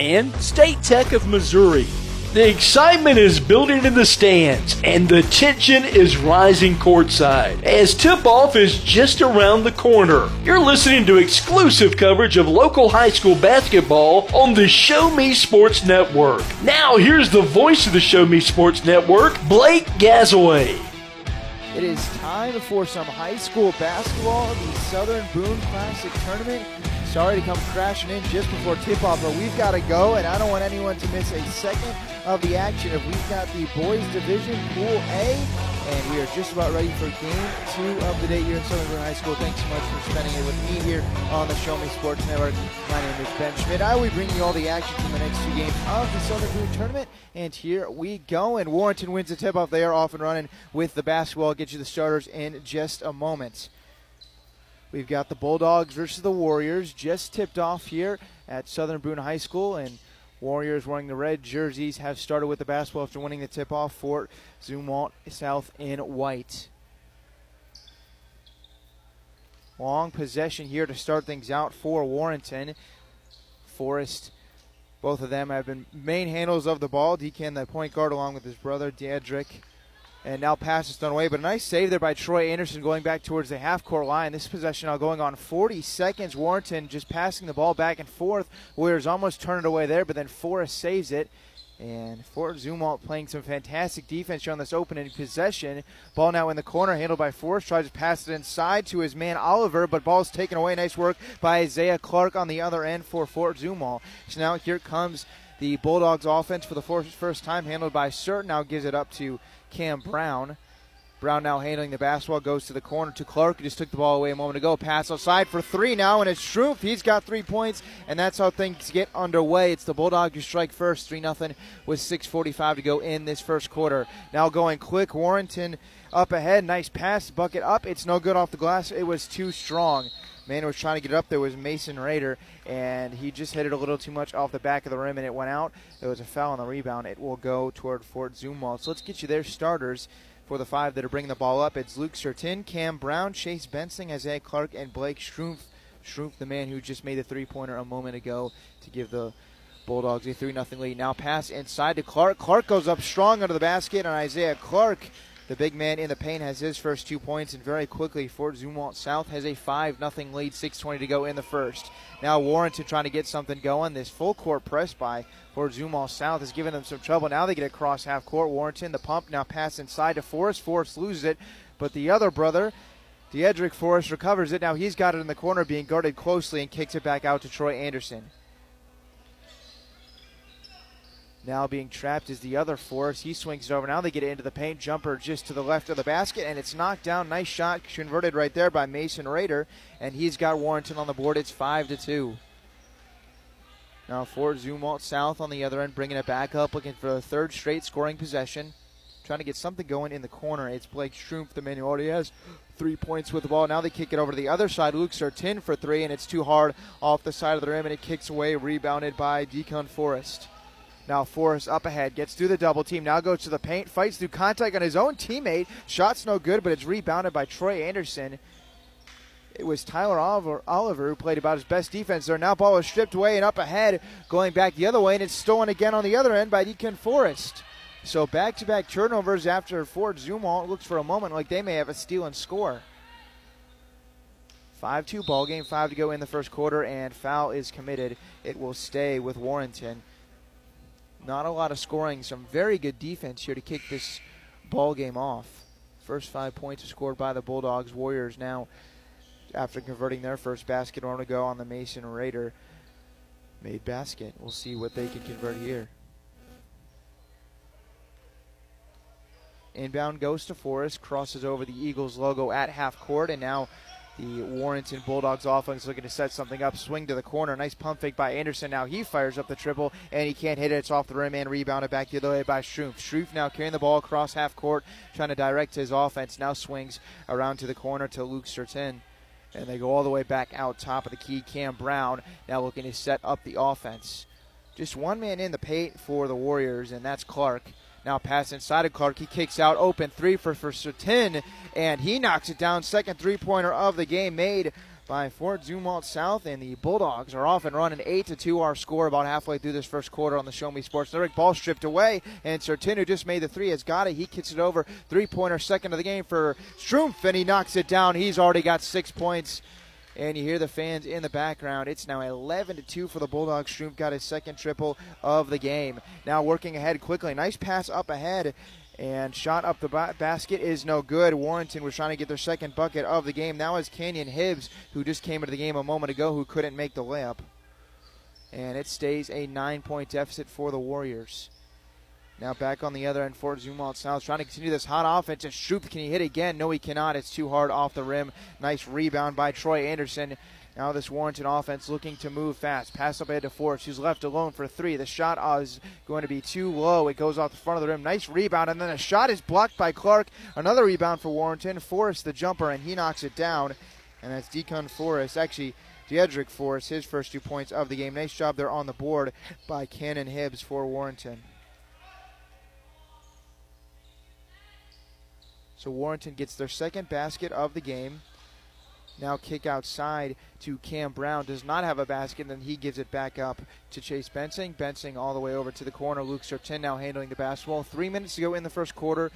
and State Tech of Missouri. The excitement is building in the stands, and the tension is rising courtside as tip off is just around the corner. You're listening to exclusive coverage of local high school basketball on the Show Me Sports Network. Now, here's the voice of the Show Me Sports Network, Blake Gazaway. It is time for some high school basketball, the Southern Boone Classic Tournament. Sorry to come crashing in just before tip-off, but we've got to go, and I don't want anyone to miss a second of the action. If we've got the boys division, Pool A, and we are just about ready for game two of the day here in Southern Boone High School. Thanks so much for spending it with me here on the Show Me Sports Network. My name is Ben Schmidt. I will be bringing you all the action from the next two games of the Southern Boone tournament, and here we go. And Warrenton wins the tip-off. They are off and running with the basketball. I'll get you the starters in just a moment. We've got the Bulldogs versus the Warriors just tipped off here at Southern Boone High School, and Warriors wearing the red jerseys have started with the basketball after winning the tip off. Fort Zumwalt South in white. Long possession here to start things out for Warrenton. Forrest, both of them have been main handles of the ball. Deacon, the point guard, along with his brother, Diedrich and now pass is thrown away. But a nice save there by Troy Anderson going back towards the half court line. This possession now going on 40 seconds. Warrenton just passing the ball back and forth. Warriors almost turn it away there, but then Forrest saves it. And Fort Zumwalt playing some fantastic defense here on this opening possession. Ball now in the corner, handled by Forrest. Tries to pass it inside to his man Oliver, but ball's taken away. Nice work by Isaiah Clark on the other end for Fort Zumwalt. So now here comes the Bulldogs offense for the first time, handled by Cert. Now gives it up to Cam Brown. Brown now handling the basketball, goes to the corner to Clark, who just took the ball away a moment ago. Pass outside for three now, and it's Schrumpf. He's got three points, and that's how things get underway. It's the Bulldogs who strike first, 3 0 with 6.45 to go in this first quarter. Now going quick, Warrenton up ahead. Nice pass, bucket up. It's no good off the glass. It was too strong. Man who was trying to get it up there was Mason Raider, and he just hit it a little too much off the back of the rim, and it went out. It was a foul on the rebound. It will go toward Fort Zumwalt. So let's get you their starters for the five that are bringing the ball up. It's Luke Sertin, Cam Brown, Chase Benson, Isaiah Clark, and Blake Schrumpf. Schrumpf, the man who just made the three-pointer a moment ago to give the Bulldogs a 3 0 lead. Now pass inside to Clark. Clark goes up strong under the basket, and Isaiah Clark – the big man in the paint has his first two points, and very quickly, Fort Zumwalt South has a 5 0 lead, 6.20 to go in the first. Now, Warrenton trying to get something going. This full court press by Fort Zumwalt South has given them some trouble. Now they get across half court. Warrenton, the pump, now pass inside to Forrest. Forrest loses it, but the other brother, Diedrich Forrest, recovers it. Now he's got it in the corner, being guarded closely, and kicks it back out to Troy Anderson. Now being trapped is the other force. He swings it over. Now they get it into the paint. Jumper just to the left of the basket, and it's knocked down. Nice shot converted right there by Mason Raider, and he's got Warrenton on the board. It's five to two. Now Fort Zumwalt South on the other end, bringing it back up, looking for a third straight scoring possession. Trying to get something going in the corner. It's Blake Strumpf, the man who already has three points with the ball. Now they kick it over to the other side. Luke Sertin for three, and it's too hard off the side of the rim, and it kicks away, rebounded by Deacon Forrest. Now Forrest up ahead, gets through the double team, now goes to the paint, fights through contact on his own teammate. Shot's no good, but it's rebounded by Troy Anderson. It was Tyler Oliver, Oliver who played about his best defense there. Now ball is stripped away and up ahead, going back the other way, and it's stolen again on the other end by Deacon Forrest. So back-to-back turnovers after Fort Zumwalt looks for a moment like they may have a steal and score. 5-2 ball game, five to go in the first quarter, and foul is committed. It will stay with Warrenton. Not a lot of scoring, some very good defense here to kick this ball game off. First five points scored by the Bulldogs. Warriors now, after converting their first basket, on to go on the Mason Raider made basket. We'll see what they can convert here. Inbound goes to Forrest, crosses over the Eagles logo at half court, and now the Warrenton Bulldogs offense looking to set something up. Swing to the corner. Nice pump fake by Anderson. Now he fires up the triple, and he can't hit it. It's off the rim and rebounded back the other way by Strumpf. Strumpf now carrying the ball across half court, trying to direct his offense. Now swings around to the corner to Luke Sertin. And they go all the way back out top of the key. Cam Brown now looking to set up the offense. Just one man in the paint for the Warriors, and that's Clark. Now pass inside of Clark. He kicks out open three for, for Sertin, and he knocks it down. Second three pointer of the game made by Fort Zumwalt South, and the Bulldogs are off and running 8 to 2. Our score about halfway through this first quarter on the Show Me Sports Network. Ball stripped away, and Sertin, who just made the three, has got it. He kicks it over. Three pointer, second of the game for Strumpf, and he knocks it down. He's already got six points and you hear the fans in the background. It's now 11 to 2 for the Bulldogs. Strumpf got his second triple of the game. Now working ahead quickly. Nice pass up ahead. And shot up the ba- basket is no good. Warrenton was trying to get their second bucket of the game. Now is Cannon Hibbs, who just came into the game a moment ago, who couldn't make the layup. And it stays a nine point deficit for the Warriors. Now back on the other end for Zumwalt South, trying to continue this hot offense. And Strumpf, can he hit again? No, he cannot. It's too hard off the rim. Nice rebound by Troy Anderson. Now this Warrenton offense looking to move fast. Pass up ahead to Forrest, who's left alone for three. The shot is going to be too low. It goes off the front of the rim. Nice rebound, and then a shot is blocked by Clark. Another rebound for Warrenton. Forrest the jumper, and he knocks it down. And that's Deacon Forrest. Actually, Diedrich Forrest, his first two points of the game. Nice job there on the board by Cannon Hibbs for Warrenton. So Warrenton gets their second basket of the game. Now kick outside to Cam Brown. Does not have a basket, and then he gives it back up to Chase Bensing. Bensing all the way over to the corner. Luke Sertin now handling the basketball. Three minutes to go in the first quarter.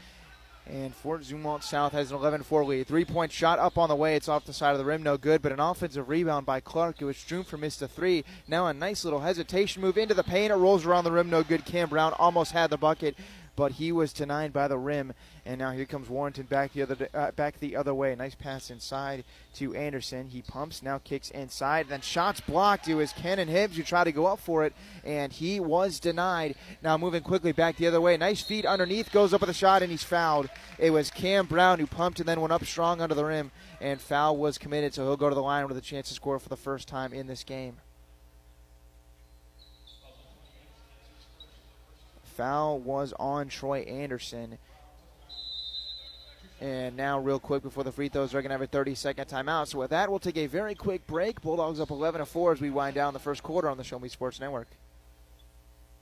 And Fort Zumwalt South has an 11 4 lead. Three point shot up on the way. It's off the side of the rim, no good. But an offensive rebound by Clark. It was Strumpf for missed a three. Now a nice little hesitation move into the paint. It rolls around the rim, no good. Cam Brown almost had the bucket, but he was denied by the rim. And now here comes Warrenton back the other uh, back the other way. Nice pass inside to Anderson. He pumps, now kicks inside. Then shots blocked. It was Cannon Hibbs who tried to go up for it, and he was denied. Now moving quickly back the other way. Nice feet underneath, goes up with a shot, and he's fouled. It was Cam Brown who pumped and then went up strong under the rim, and foul was committed, so he'll go to the line with a chance to score for the first time in this game. Foul was on Troy Anderson. And now, real quick before the free throws, they're going to have a 30 second timeout. So, with that, we'll take a very quick break. Bulldogs up 11 to 4 as we wind down the first quarter on the Show Me Sports Network.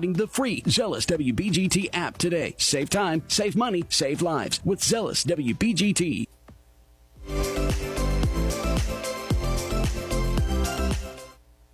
the free Zealous WBGT app today. Save time, save money, save lives with Zealous WBGT.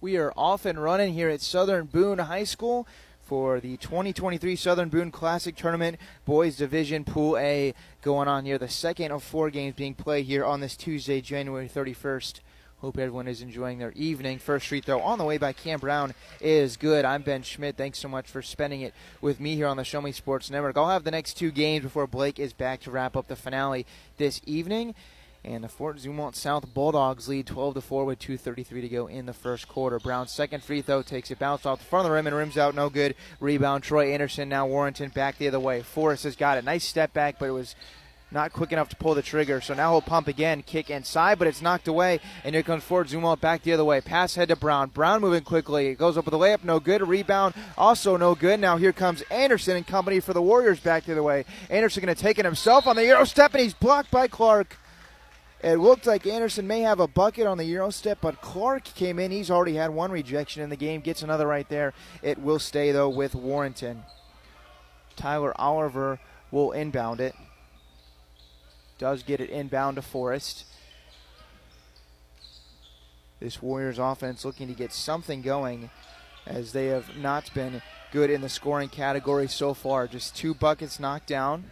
We are off and running here at Southern Boone High School for the 2023 Southern Boone Classic Tournament Boys Division Pool A going on here. The second of four games being played here on this Tuesday, January 31st Hope everyone is enjoying their evening. First free throw on the way by Cam Brown is good. I'm Ben Schmidt. Thanks so much for spending it with me here on the Show Me Sports Network. I'll have the next two games before Blake is back to wrap up the finale this evening. And the Fort Zumwalt South Bulldogs lead 12 to 4 with 2:33 to go in the first quarter. Brown's second free throw takes it bounce off the front of the rim and rims out, no good. Rebound Troy Anderson. Now Warrenton back the other way. Forrest has got it. Nice step back, but it was not quick enough to pull the trigger. So now he'll pump again, kick inside, but it's knocked away. And here comes Fort Zumwalt back the other way. Pass head to Brown. Brown moving quickly. It goes up with a layup, no good. Rebound, also no good. Now here comes Anderson and company for the Warriors back the other way. Anderson going to take it himself on the Euro step, and he's blocked by Clark. It looked like Anderson may have a bucket on the Euro step, but Clark came in. He's already had one rejection in the game, gets another right there. It will stay, though, with Warrenton. Tyler Oliver will inbound it. Does get it inbound to Forrest. This Warriors offense looking to get something going as they have not been good in the scoring category so far. Just two buckets knocked down.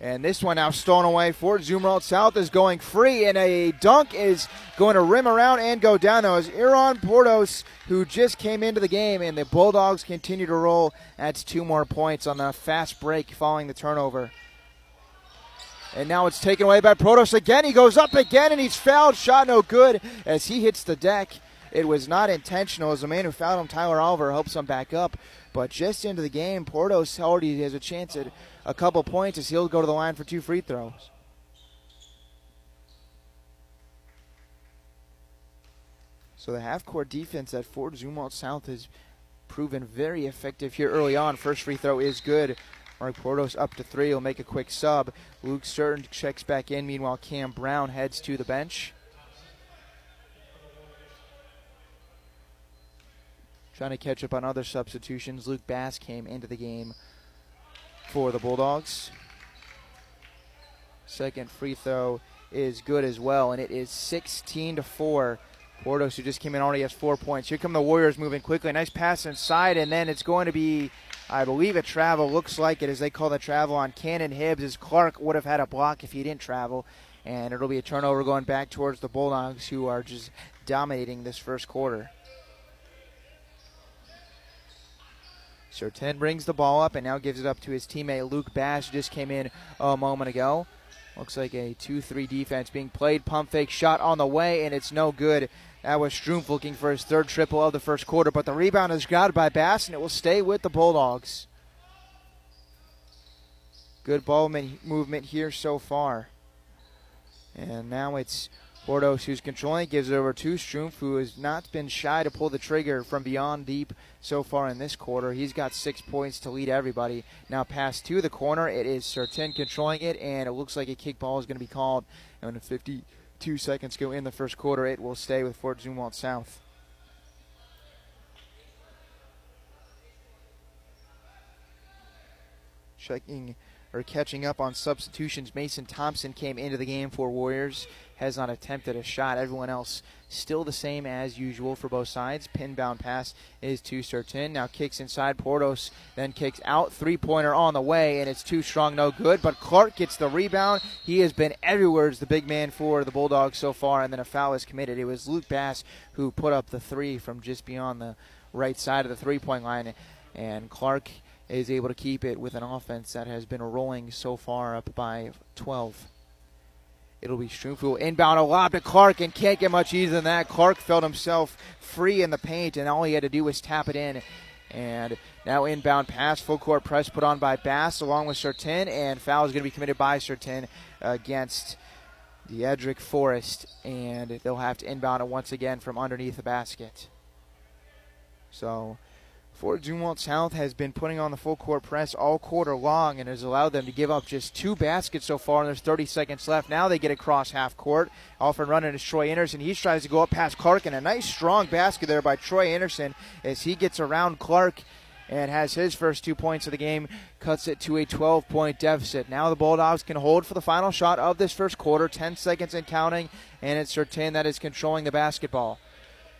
And this one now stolen away. Fort Zumwalt South is going free, and a dunk is going to rim around and go down. Now, as Aaron Portos, who just came into the game, and the Bulldogs continue to roll. That's two more points on the fast break following the turnover. And now it's taken away by Portos again. He goes up again, and he's fouled. Shot no good as he hits the deck. It was not intentional as the man who fouled him, Tyler Oliver, helps him back up. But just into the game, Portos already has a chance at a couple points as he'll go to the line for two free throws. So the half court defense at Fort Zumwalt South has proven very effective here early on. First free throw is good. Mark Portos up to three. He'll make a quick sub. Luke Sertin checks back in. Meanwhile, Cam Brown heads to the bench. Trying to catch up on other substitutions. Luke Bass came into the game for the Bulldogs. Second free throw is good as well, and it is 16 to 4. Portos, who just came in, already has four points. Here come the Warriors moving quickly. Nice pass inside, and then it's going to be, I believe, a travel. Looks like it as they call the travel on Cannon Hibbs, as Clark would have had a block if he didn't travel. And it'll be a turnover going back towards the Bulldogs, who are just dominating this first quarter. Sertin brings the ball up and now gives it up to his teammate Luke Bass, who just came in a moment ago. Looks like a 2 3 defense being played. Pump fake shot on the way, and it's no good. That was Stroop looking for his third triple of the first quarter, but the rebound is grabbed by Bass, and it will stay with the Bulldogs. Good ball movement here so far. And now it's Portos who's controlling, gives it over to Stroop, who has not been shy to pull the trigger from beyond deep so far in this quarter. He's got six points to lead everybody. Now pass to the corner. It is Sertin controlling it, and it looks like a kickball is going to be called. And 50- two seconds go in the first quarter. It will stay with Fort Zumwalt South. Checking or catching up on substitutions. Mason Thompson came into the game for Warriors has not attempted a shot. Everyone else still the same as usual for both sides. Pinbound pass is to Sertin. Now kicks inside. Portos then kicks out. Three pointer on the way, and it's too strong, no good. But Clark gets the rebound. He has been everywhere as the big man for the Bulldogs so far, and then a foul is committed. It was Luke Bass who put up the three from just beyond the right side of the three point line, and Clark is able to keep it with an offense that has been rolling so far up by 12. It'll be Strumpf inbound a lob to Clark and can't get much easier than that. Clark felt himself free in the paint and all he had to do was tap it in. And now inbound pass, full court press put on by Bass along with Sertin, and foul is going to be committed by Sertin against the Edric Forrest, and they'll have to inbound it once again from underneath the basket. So Fort Zumwalt South has been putting on the full court press all quarter long and has allowed them to give up just two baskets so far, and there's 30 seconds left. Now they get across half court. Off and running is Troy Anderson. He tries to go up past Clark, and a nice strong basket there by Troy Anderson as he gets around Clark and has his first two points of the game, cuts it to a 12 point deficit. Now the Bulldogs can hold for the final shot of this first quarter, 10 seconds and counting, and it's Sertin that is controlling the basketball.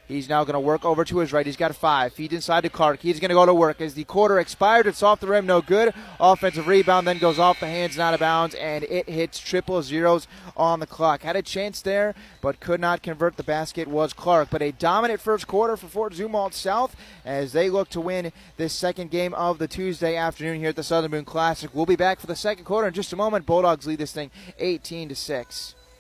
He's now going to work over to his right. He's got five. Feeds inside to Clark. He's going to go to work as the quarter expired. It's off the rim, no good. Offensive rebound then goes off the hands and out of bounds, and it hits triple zeros on the clock. Had a chance there, but could not convert the basket was Clark. But a dominant first quarter for Fort Zumwalt South as they look to win this second game of the Tuesday afternoon here at the Southern Boone Classic. We'll be back for the second quarter in just a moment. Bulldogs lead this thing 18 to 6.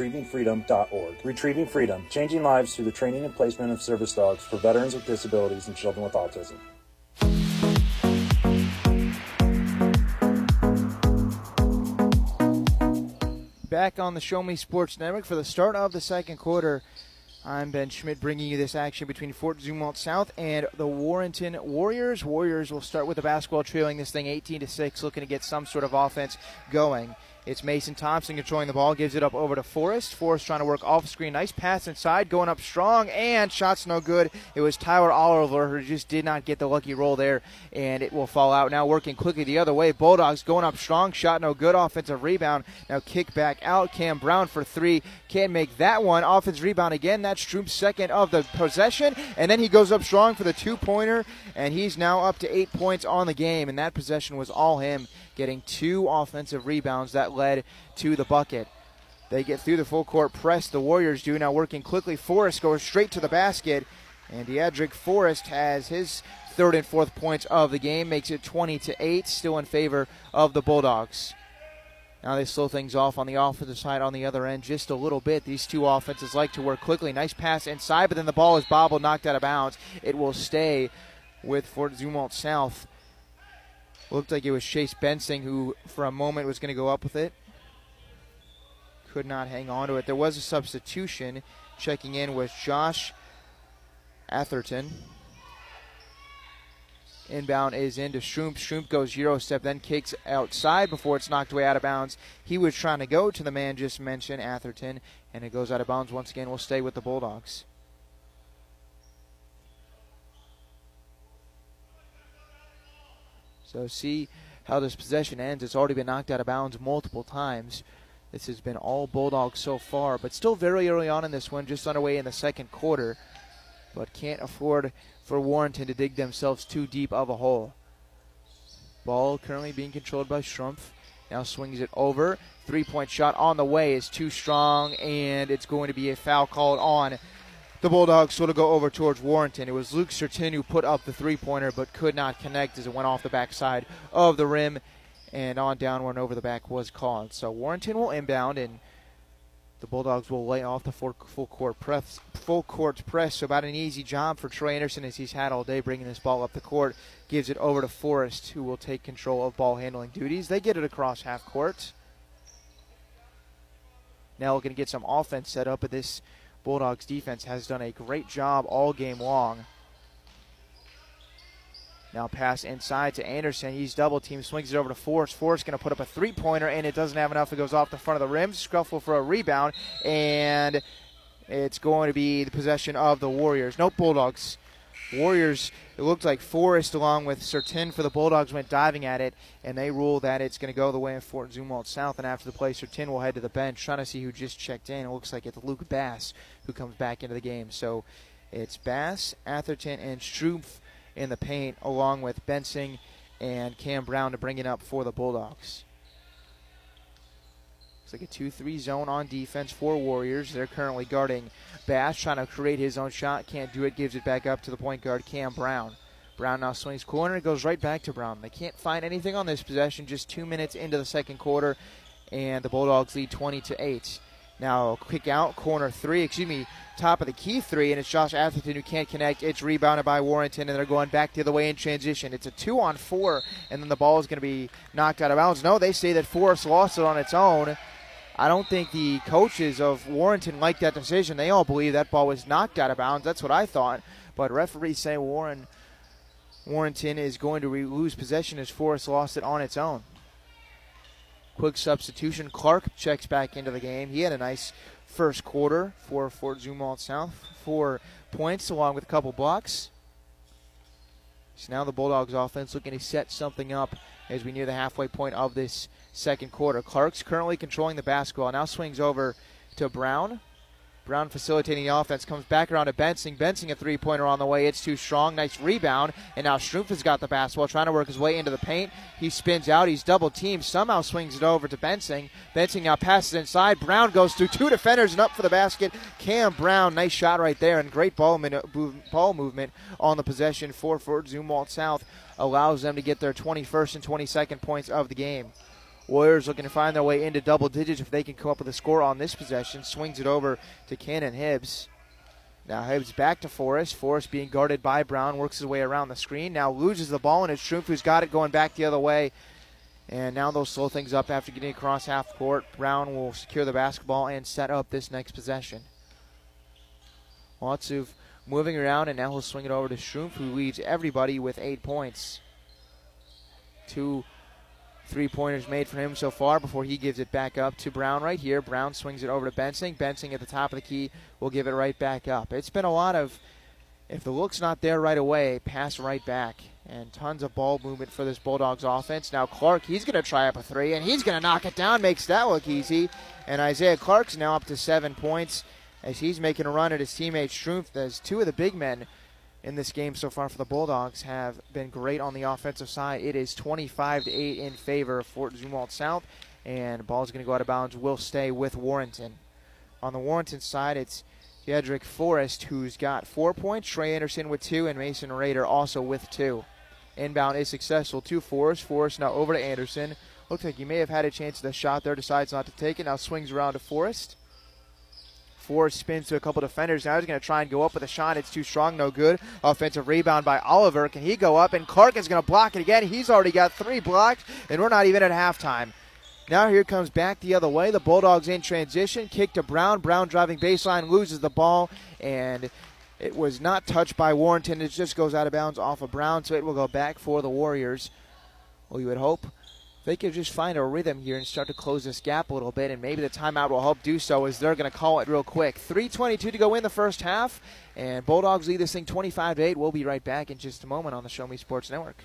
retrievingfreedom.org. Retrieving Freedom, changing lives through the training and placement of service dogs for veterans with disabilities and children with autism. Back on the Show Me Sports Network for the start of the second quarter. I'm Ben Schmidt bringing you this action between Fort Zumwalt South and the Warrenton Warriors. Warriors will start with the basketball trailing this thing 18 to 6, looking to get some sort of offense going. It's Mason Thompson controlling the ball, gives it up over to Forrest. Forrest trying to work off screen. Nice pass inside, going up strong, and shots no good. It was Tyler Oliver who just did not get the lucky roll there, and it will fall out. Now working quickly the other way. Bulldogs going up strong, shot no good. Offensive rebound. Now kick back out. Cam Brown for three. Can't make that one. Offensive rebound again. That's Stroop's second of the possession, and then he goes up strong for the two pointer, and he's now up to eight points on the game, and that possession was all him getting two offensive rebounds that led to the bucket. They get through the full court press. The Warriors do now working quickly. Forrest goes straight to the basket, and Diedrich Forrest has his third and fourth points of the game, makes it 20 to 8, still in favor of the Bulldogs. Now they slow things off on the offensive side on the other end just a little bit. These two offenses like to work quickly. Nice pass inside, but then the ball is bobbled, knocked out of bounds. It will stay with Fort Zumwalt South. Looked like it was Chase Bensing who, for a moment, was going to go up with it. Could not hang on to it. There was a substitution. Checking in was Josh Atherton. Inbound is into Schroomp. Schroomp goes Euro step, then kicks outside before it's knocked away out of bounds. He was trying to go to the man just mentioned, Atherton, and it goes out of bounds once again. We'll stay with the Bulldogs. So see how this possession ends. It's already been knocked out of bounds multiple times. This has been all Bulldogs so far, but still very early on in this one, just underway in the second quarter. But can't afford for Warrenton to dig themselves too deep of a hole. Ball currently being controlled by Schrumpf. Now swings it over. Three point shot on the way is too strong, and it's going to be a foul called on the Bulldogs sort of go over towards Warrenton. It was Luke Sertin who put up the three pointer but could not connect as it went off the backside of the rim and on downward and over the back was called. So Warrenton will inbound and the Bulldogs will lay off the full, court press. Full court press. So about an easy job for Trey Anderson as he's had all day bringing this ball up the court. Gives it over to Forrest, who will take control of ball handling duties. They get it across half court. Now we're going to get some offense set up, but this Bulldogs defense has done a great job all game long. Now pass inside to Anderson. He's double team, swings it over to Forrest. Forrest going to put up a three pointer, and it doesn't have enough. It goes off the front of the rim. Scruffle for a rebound, and it's going to be the possession of the Warriors. Nope, Bulldogs. Warriors, it looked like Forrest along with Sertin for the Bulldogs went diving at it, and they rule that it's going to go the way of Fort Zumwalt South. And after the play, Sertin will head to the bench, trying to see who just checked in. It looks like it's Luke Bass who comes back into the game. So it's Bass, Atherton, and Strumpf in the paint, along with Bensing and Cam Brown to bring it up for the Bulldogs. It's like a 2 3 zone on defense for Warriors. They're currently guarding Bash, trying to create his own shot. Can't do it. Gives it back up to the point guard, Cam Brown. Brown now swings corner. It goes right back to Brown. They can't find anything on this possession. Just two minutes into the second quarter, and the Bulldogs lead 20 to 8. Now, quick out, corner three, excuse me, top of the key three, and it's Josh Atherton who can't connect. It's rebounded by Warrenton, and they're going back the other way in transition. It's a two on four, and then the ball is going to be knocked out of bounds. No, they say that Forrest lost it on its own. I don't think the coaches of Warrenton like that decision. They all believe that ball was knocked out of bounds. That's what I thought. But referees say Warren Warrenton is going to re- lose possession as Forrest lost it on its own. Quick substitution. Clark checks back into the game. He had a nice first quarter for Fort Zumwalt South. Four points along with a couple blocks. So now the Bulldogs offense looking to set something up as we near the halfway point of this second quarter. Clark's currently controlling the basketball. Now swings over to Brown. Brown facilitating the offense comes back around to Bensing. Bensing a three pointer on the way. It's too strong. Nice rebound. And now Strumpf has got the basketball, trying to work his way into the paint. He spins out. He's double teamed. Somehow swings it over to Bensing. Bensing now passes inside. Brown goes through two defenders and up for the basket. Cam Brown, nice shot right there. And great ball, ball movement on the possession for Zumwalt South allows them to get their 21st and 22nd points of the game. Warriors looking to find their way into double digits if they can come up with a score on this possession. Swings it over to Cannon Hibbs. Now Hibbs back to Forrest. Forrest being guarded by Brown, works his way around the screen. Now loses the ball, and it's Strumpf who's got it going back the other way. And now they'll slow things up after getting across half court. Brown will secure the basketball and set up this next possession. Of moving around, and now he'll swing it over to Strumpf, who leads everybody with eight points. Two Three pointers made for him so far before he gives it back up to Brown right here. Brown swings it over to Bensing. Bensing at the top of the key will give it right back up. It's been a lot of, if the look's not there right away, pass right back. And tons of ball movement for this Bulldogs offense. Now Clark, he's going to try up a three, and he's going to knock it down, makes that look easy. And Isaiah Clark's now up to seven points as he's making a run at his teammate Strumpf. As two of the big men in this game so far for the Bulldogs have been great on the offensive side. It is 25 to 8 in favor of Fort Zumwalt South, and ball is going to go out of bounds. Will stay with Warrenton. On the Warrenton side, it's Diedrich Forrest who's got four points. Trey Anderson with two, and Mason Rader also with two. Inbound is successful to Forrest. Forrest now over to Anderson. Looks like he may have had a chance at the shot there, decides not to take it. Now swings around to Forrest. Forrest spins to a couple defenders. Now he's going to try and go up with a shot. It's too strong, no good. Offensive rebound by Oliver. Can he go up? And Clark is going to block it again. He's already got three blocked, and we're not even at halftime. Now here comes back the other way. The Bulldogs in transition. Kick to Brown. Brown driving baseline, loses the ball, and it was not touched by Warrenton. It just goes out of bounds off of Brown, so it will go back for the Warriors. Well, you would hope they could just find a rhythm here and start to close this gap a little bit, and maybe the timeout will help do so as they're going to call it real quick. 3.22 to go in the first half, and Bulldogs lead this thing 25 8. We'll be right back in just a moment on the Show Me Sports Network.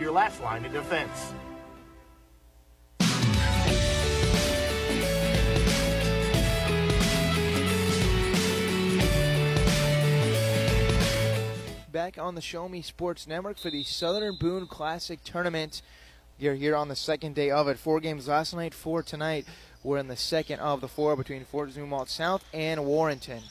your last line of defense. Back on the Show Me Sports Network for the Southern Boone Classic Tournament. You're here on the second day of it. Four games last night, four tonight. We're in the second of the four between Fort Zumwalt South and Warrenton.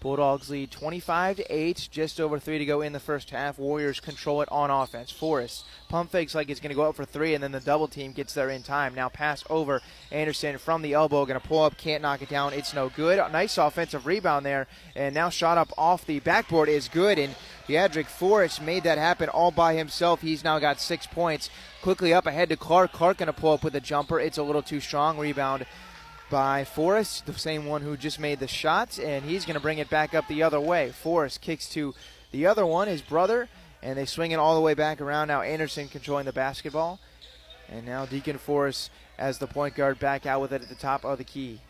Bulldogs lead 25 to 8, just over 3 to go in the first half. Warriors control it on offense. Forrest pump fakes like it's going to go up for 3 and then the double team gets there in time. Now pass over Anderson from the elbow, going to pull up, can't knock it down. It's no good. Nice offensive rebound there and now shot up off the backboard is good and Diedrich Forrest made that happen all by himself. He's now got 6 points. Quickly up ahead to Clark. Clark going to pull up with a jumper. It's a little too strong. Rebound by Forrest, the same one who just made the shots, and he's going to bring it back up the other way. Forrest kicks to the other one, his brother, and they swing it all the way back around. Now Anderson controlling the basketball. And now Deacon Forrest as the point guard back out with it at the top of the key.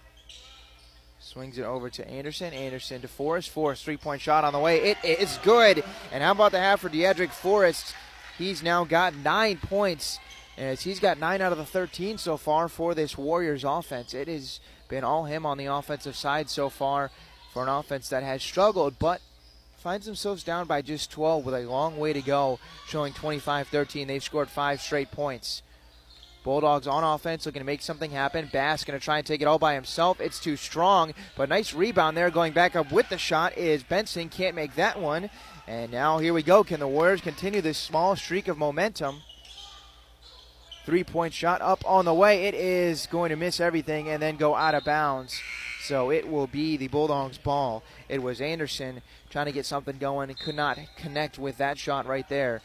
Swings it over to Anderson. Anderson to Forrest. Forrest three point shot on the way. It is good. And how about the half for Diedrich Forrest? He's now got nine points as he's got nine out of the 13 so far for this Warriors offense. It has been all him on the offensive side so far for an offense that has struggled, but finds themselves down by just 12 with a long way to go, showing 25 13. They've scored five straight points. Bulldogs on offense looking to make something happen. Bass going to try and take it all by himself. It's too strong, but nice rebound there. Going back up with the shot is Benson. Can't make that one. And now here we go. Can the Warriors continue this small streak of momentum? Three point shot up on the way. It is going to miss everything and then go out of bounds. So it will be the Bulldogs' ball. It was Anderson trying to get something going. and Could not connect with that shot right there.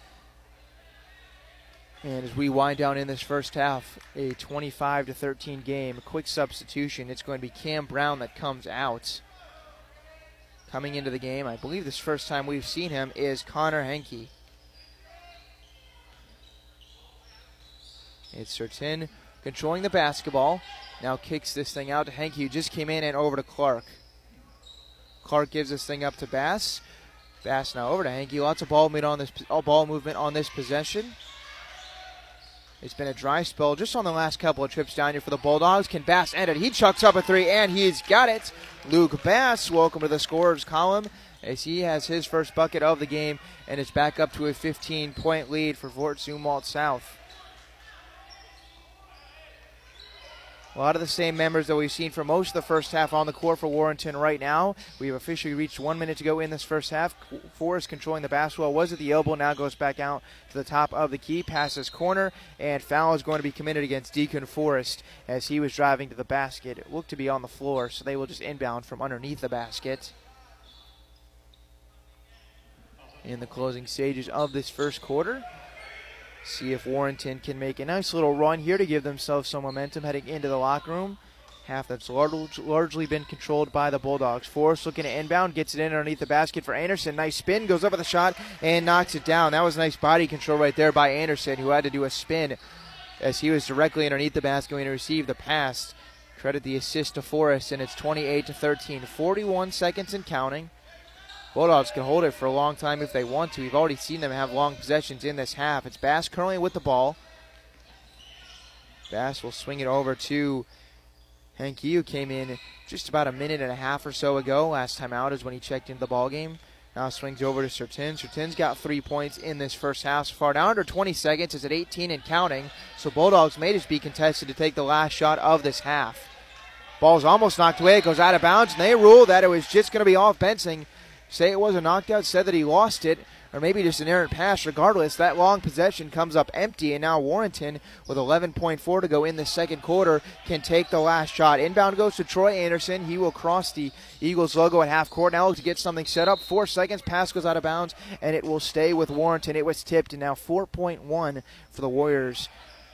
And as we wind down in this first half, a 25 to 13 game, quick substitution. It's going to be Cam Brown that comes out. Coming into the game, I believe this first time we've seen him is Connor Henke. It's Sertin controlling the basketball. Now kicks this thing out to Henke, who just came in and over to Clark. Clark gives this thing up to Bass. Bass now over to Henke. Lots of ball movement on this uh, ball movement on this possession. It's been a dry spell just on the last couple of trips down here for the Bulldogs. Can Bass end it? He chucks up a three, and he's got it. Luke Bass, welcome to the scorers column as he has his first bucket of the game, and it's back up to a 15 point lead for Fort Zumwalt South. A lot of the same members that we've seen for most of the first half on the court for Warrenton right now. We have officially reached one minute to go in this first half. Forrest controlling the basketball was at the elbow, now goes back out to the top of the key, passes corner, and foul is going to be committed against Deacon Forrest as he was driving to the basket. It looked to be on the floor, so they will just inbound from underneath the basket. In the closing stages of this first quarter. See if Warrenton can make a nice little run here to give themselves some momentum heading into the locker room. Half that's largely been controlled by the Bulldogs. Forrest looking to inbound, gets it in underneath the basket for Anderson. Nice spin, goes up with a shot and knocks it down. That was nice body control right there by Anderson, who had to do a spin as he was directly underneath the basket when he received the pass. Credit the assist to Forrest, and it's 28 to 13. 41 seconds and counting. Bulldogs can hold it for a long time if they want to. We've already seen them have long possessions in this half. It's Bass currently with the ball. Bass will swing it over to Henke, who came in just about a minute and a half or so ago. Last time out is when he checked into the ball game. Now swings over to Sertin. Sertin's got three points in this first half so far. Now under 20 seconds is at 18 and counting. So Bulldogs may just be contested to take the last shot of this half. Ball's almost knocked away. It goes out of bounds, and they rule that it was just going to be off Benson say it was a knockout, said that he lost it, or maybe just an errant pass. Regardless, that long possession comes up empty, and now Warrenton, with 11.4 to go in the second quarter, can take the last shot. Inbound goes to Troy Anderson. He will cross the Eagles logo at half court. Now to get something set up. Four seconds, pass goes out of bounds, and it will stay with Warrenton. It was tipped, and now 4.1 for the Warriors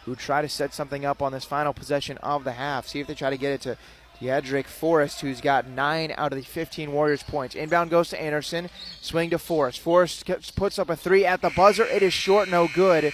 who try to set something up on this final possession of the half. See if they try to get it to Diedrich Forrest, who's got nine out of the 15 Warriors points. Inbound goes to Anderson. Swing to Forrest. Forrest puts up a three at the buzzer. It is short, no good.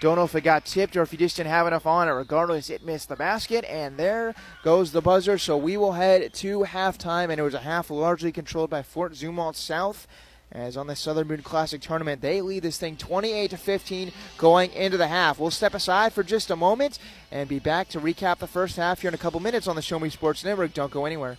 Don't know if it got tipped or if he just didn't have enough on it. Regardless, it missed the basket, and there goes the buzzer. So we will head to halftime, and it was a half largely controlled by Fort Zumwalt South. As on the Southern Boone Classic tournament, they lead this thing 28 to 15 going into the half. We'll step aside for just a moment and be back to recap the first half here in a couple minutes on the Show Me Sports Network. Don't go anywhere.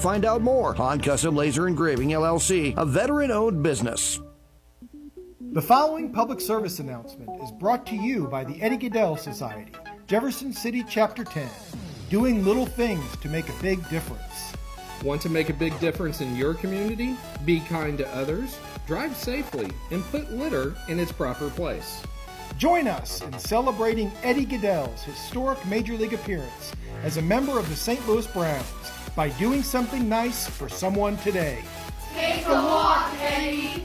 find out more. on Custom Laser Engraving LLC, a veteran owned business. The following public service announcement is brought to you by the Eddie Gaedel Society, Jefferson City Chapter 10, doing little things to make a big difference. Want to make a big difference in your community? Be kind to others, drive safely, and put litter in its proper place. Join us in celebrating Eddie Gaedel's historic Major League appearance as a member of the St. Louis Browns by doing something nice for someone today. Take a walk, Eddie.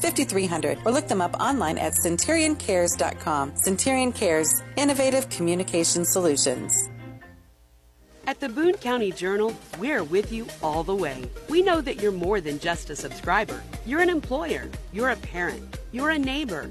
5300 or look them up online at centurioncares.com. Centurion Cares, innovative communication solutions. At the Boone County Journal, we're with you all the way. We know that you're more than just a subscriber. You're an employer, you're a parent, you're a neighbor.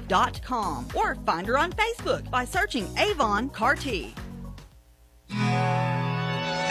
representative.com or find her on Facebook by searching Avon Carty.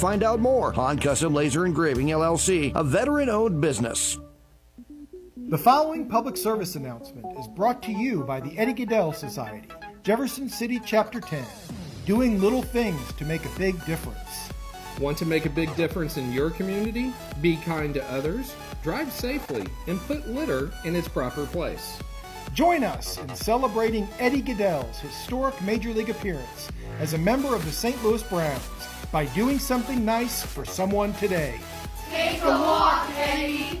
find out more. on Custom Laser Engraving LLC, a veteran owned business. The following public service announcement is brought to you by the Eddie Gaedel Society, Jefferson City Chapter 10, doing little things to make a big difference. Want to make a big difference in your community? Be kind to others, drive safely, and put litter in its proper place. Join us in celebrating Eddie Gaedel's historic Major League appearance as a member of the St. Louis Browns by doing something nice for someone today. Take a walk, Eddie.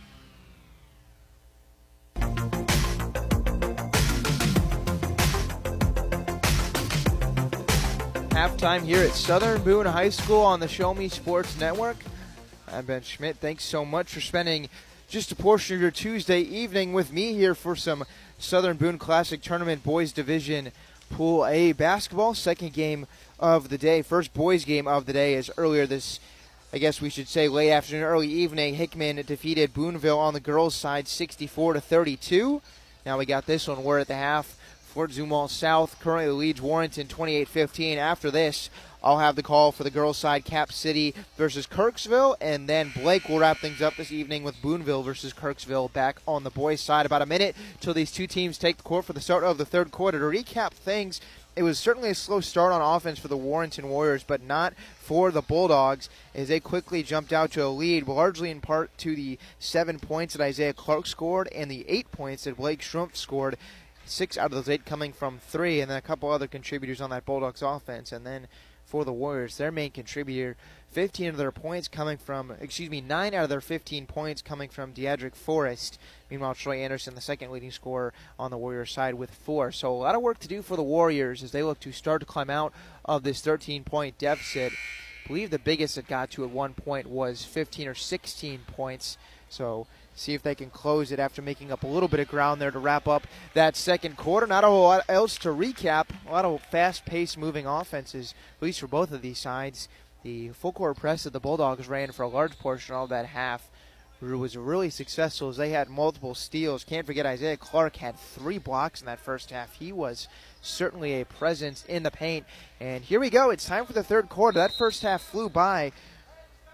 Halftime here at Southern Boone High School on the Show Me Sports Network. I'm Ben Schmidt. Thanks so much for spending just a portion of your Tuesday evening with me here for some Southern Boone Classic Tournament Boys Division Pool A basketball. Second game of the day, first boys game of the day is earlier this I guess we should say late afternoon, early evening. Hickman defeated Boonville on the girls' side 64 to 32. Now we got this one. We're at the half. Fort Zumwalt South currently leads Warrenton 28-15. After this, I'll have the call for the girls' side, Cap City versus Kirksville, and then Blake will wrap things up this evening with Boonville versus Kirksville back on the boys' side. About a minute till these two teams take the court for the start of the third quarter. To recap things, it was certainly a slow start on offense for the Warrenton Warriors, but not for the Bulldogs as they quickly jumped out to a lead, largely in part to the seven points that Isaiah Clark scored and the eight points that Blake Schrumpf scored. Six out of those eight coming from three, and then a couple other contributors on that Bulldogs offense. And then for the Warriors, their main contributor, 15 of their points coming from, excuse me, 9 out of their 15 points coming from Diedrich Forrest. Meanwhile, Troy Anderson, the second leading scorer on the Warriors side with four. So a lot of work to do for the Warriors as they look to start to climb out of this 13 point deficit. I believe the biggest it got to at one point was 15 or 16 points. So see if they can close it after making up a little bit of ground there to wrap up that second quarter. Not a whole lot else to recap. A lot of fast paced moving offenses, at least for both of these sides. The full court press that the Bulldogs ran for a large portion of that half was really successful as they had multiple steals. Can't forget Isaiah Clark had three blocks in that first half. He was certainly a presence in the paint. And here we go. It's time for the third quarter. That first half flew by.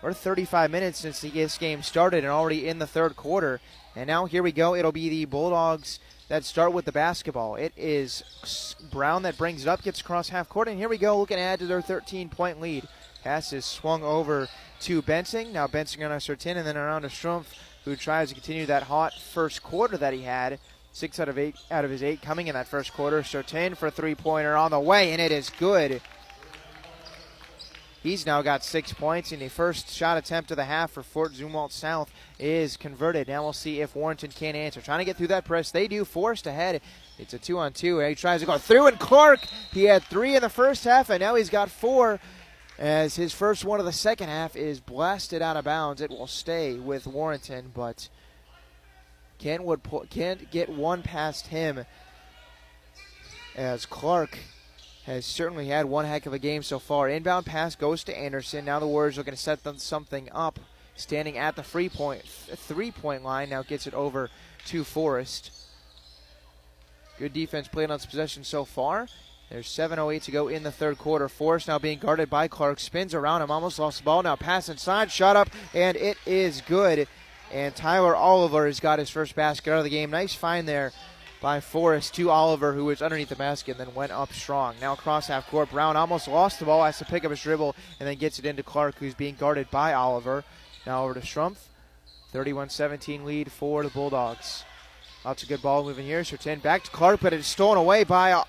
We're 35 minutes since this game started and already in the third quarter. And now here we go. It'll be the Bulldogs that start with the basketball. It is Brown that brings it up, gets across half court, and here we go, looking to add to their 13 point lead. Pass is swung over to Bensing. Now Bensing on a Sertin and then around to Strumpf, who tries to continue that hot first quarter that he had. Six out of eight out of his eight coming in that first quarter. Sertin for three pointer on the way, and it is good. He's now got six points, and the first shot attempt of the half for Fort Zumwalt South is converted. Now we'll see if Warrenton can answer. Trying to get through that press. They do. Forced ahead. It's a two on two. He tries to go through, and Clark, he had three in the first half, and now he's got four as his first one of the second half is blasted out of bounds. It will stay with Warrenton, but Kentwood can't get one past him as Clark has certainly had one heck of a game so far. Inbound pass goes to Anderson. Now the Warriors are going to set them something up. Standing at the free point, three point line, now gets it over to Forrest. Good defense played on this possession so far. There's 7.08 to go in the third quarter. Forrest now being guarded by Clark. Spins around him, almost lost the ball. Now pass inside, shot up, and it is good. And Tyler Oliver has got his first basket out of the game. Nice find there by Forrest to Oliver, who was underneath the basket and then went up strong. Now across half court, Brown almost lost the ball, has to pick up his dribble, and then gets it into Clark, who's being guarded by Oliver. Now over to Strumpf. 31 17 lead for the Bulldogs. Lots of good ball moving here. Sertin back to Clark, but it's stolen away by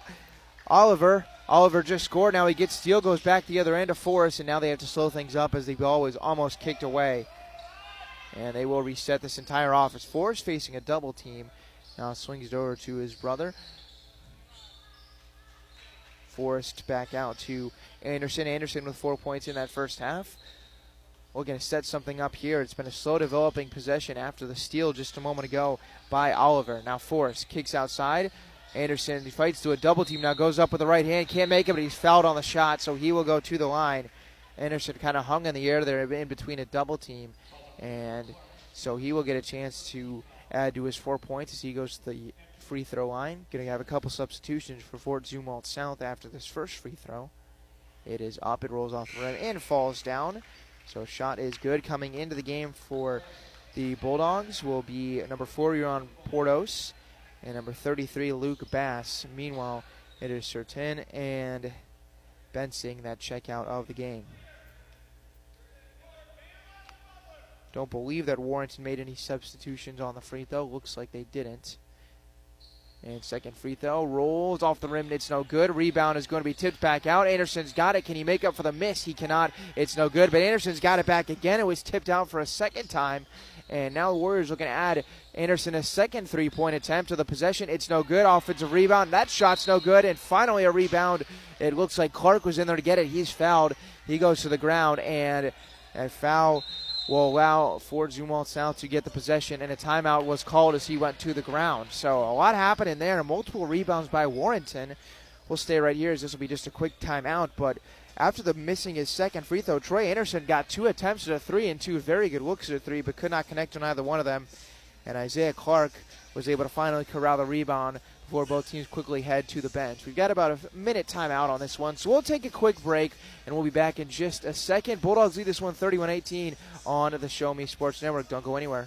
Oliver. Oliver just scored. Now he gets steal, goes back the other end of Forrest, and now they have to slow things up as the ball was almost kicked away. And they will reset this entire offense. Forrest facing a double team. Now swings it over to his brother. Forrest back out to Anderson. Anderson with four points in that first half. We're going to set something up here. It's been a slow developing possession after the steal just a moment ago by Oliver. Now Forrest kicks outside. Anderson he fights to a double team now, goes up with the right hand, can't make it, but he's fouled on the shot, so he will go to the line. Anderson kind of hung in the air there in between a double team, and so he will get a chance to add to his four points as he goes to the free throw line. Going to have a couple substitutions for Fort Zumwalt South after this first free throw. It is up, it rolls off the rim and falls down. So shot is good. Coming into the game for the Bulldogs will be number four, Euron Portos, and number 33, Luke Bass. Meanwhile, it is Sertin and Bensing that check out of the game. Don't believe that Warrenton made any substitutions on the free throw. Looks like they didn't. And second free throw rolls off the rim. It's no good. Rebound is going to be tipped back out. Anderson's got it. Can he make up for the miss? He cannot. It's no good. But Anderson's got it back again. It was tipped out for a second time. And now the Warriors looking to add Anderson a second three point attempt to the possession. It's no good. Offensive rebound. That shot's no good. And finally a rebound. It looks like Clark was in there to get it. He's fouled. He goes to the ground. And a foul will allow Fort Zumwalt South to get the possession, and a timeout was called as he went to the ground. So a lot happening there. Multiple rebounds by Warrenton. We'll stay right here as this will be just a quick timeout. But after the missing his second free throw, Troy Anderson got two attempts at a three and two very good looks at a three, but could not connect on either one of them. And Isaiah Clark was able to finally corral the rebound before both teams quickly head to the bench. We've got about a minute timeout on this one, so we'll take a quick break and we'll be back in just a second. Bulldogs lead this one 31 18 on the Show Me Sports Network. Don't go anywhere.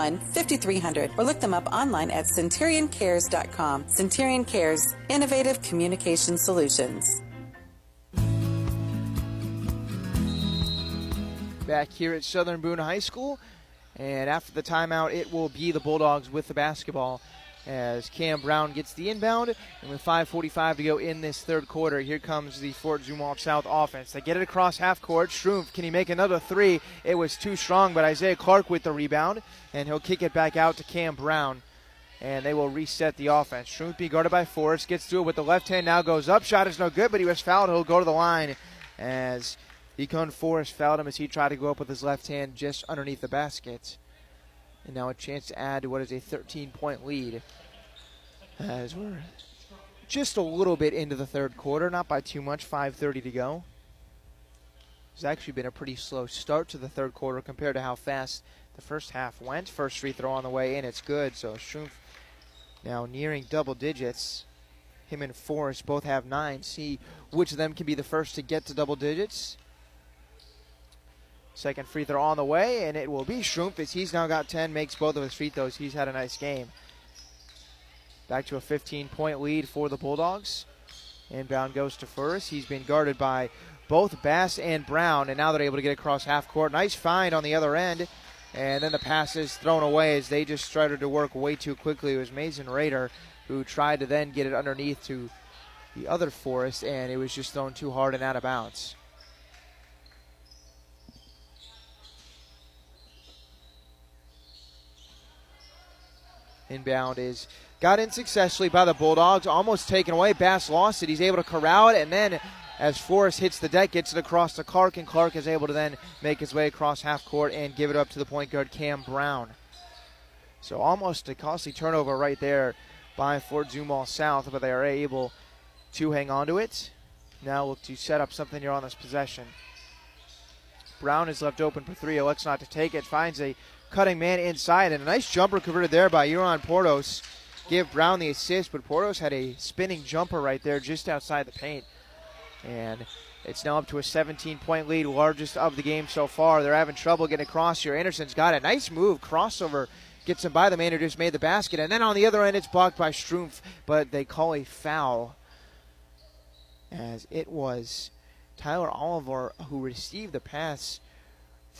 5300 or look them up online at centurioncares.com. Centurion Cares, innovative communication solutions. Back here at Southern Boone High School, and after the timeout, it will be the Bulldogs with the basketball as Cam Brown gets the inbound. And with 5.45 to go in this third quarter, here comes the Fort Zumwalt South offense. They get it across half court. Strumpf, can he make another three? It was too strong, but Isaiah Clark with the rebound, and he'll kick it back out to Cam Brown. And they will reset the offense. Strumpf be guarded by Forrest, gets to it with the left hand, now goes up. Shot is no good, but he was fouled. He'll go to the line as Econ Forrest fouled him as he tried to go up with his left hand just underneath the basket. And now a chance to add to what is a 13 point lead as we're just a little bit into the third quarter, not by too much, 5.30 to go. It's actually been a pretty slow start to the third quarter compared to how fast the first half went. First free throw on the way in, it's good. So Schrumpf now nearing double digits. Him and Forrest both have nine. See which of them can be the first to get to double digits. Second free throw on the way, and it will be Schrumpf as he's now got 10, makes both of his free throws. He's had a nice game. Back to a 15 point lead for the Bulldogs. Inbound goes to Forrest. He's been guarded by both Bass and Brown, and now they're able to get across half court. Nice find on the other end. And then the pass is thrown away as they just started to work way too quickly. It was Mason Raider who tried to then get it underneath to the other Forrest, and it was just thrown too hard and out of bounds. Inbound is got in successfully by the Bulldogs, almost taken away. Bass lost it. He's able to corral it, and then as Forrest hits the deck, gets it across to Clark, and Clark is able to then make his way across half court and give it up to the point guard, Cam Brown. So almost a costly turnover right there by Fort Zumwalt South, but they are able to hang on to it. Now look to set up something here on this possession. Brown is left open for three, elects not to take it, finds a cutting man inside, and a nice jumper converted there by Euron Portos. Give Brown the assist, but Portos had a spinning jumper right there just outside the paint. And it's now up to a 17 point lead, largest of the game so far. They're having trouble getting across here. Anderson's got a nice move, crossover, gets him by the man who just made the basket. And then on the other end, it's blocked by Strumpf, but they call a foul as it was Tyler Oliver who received the pass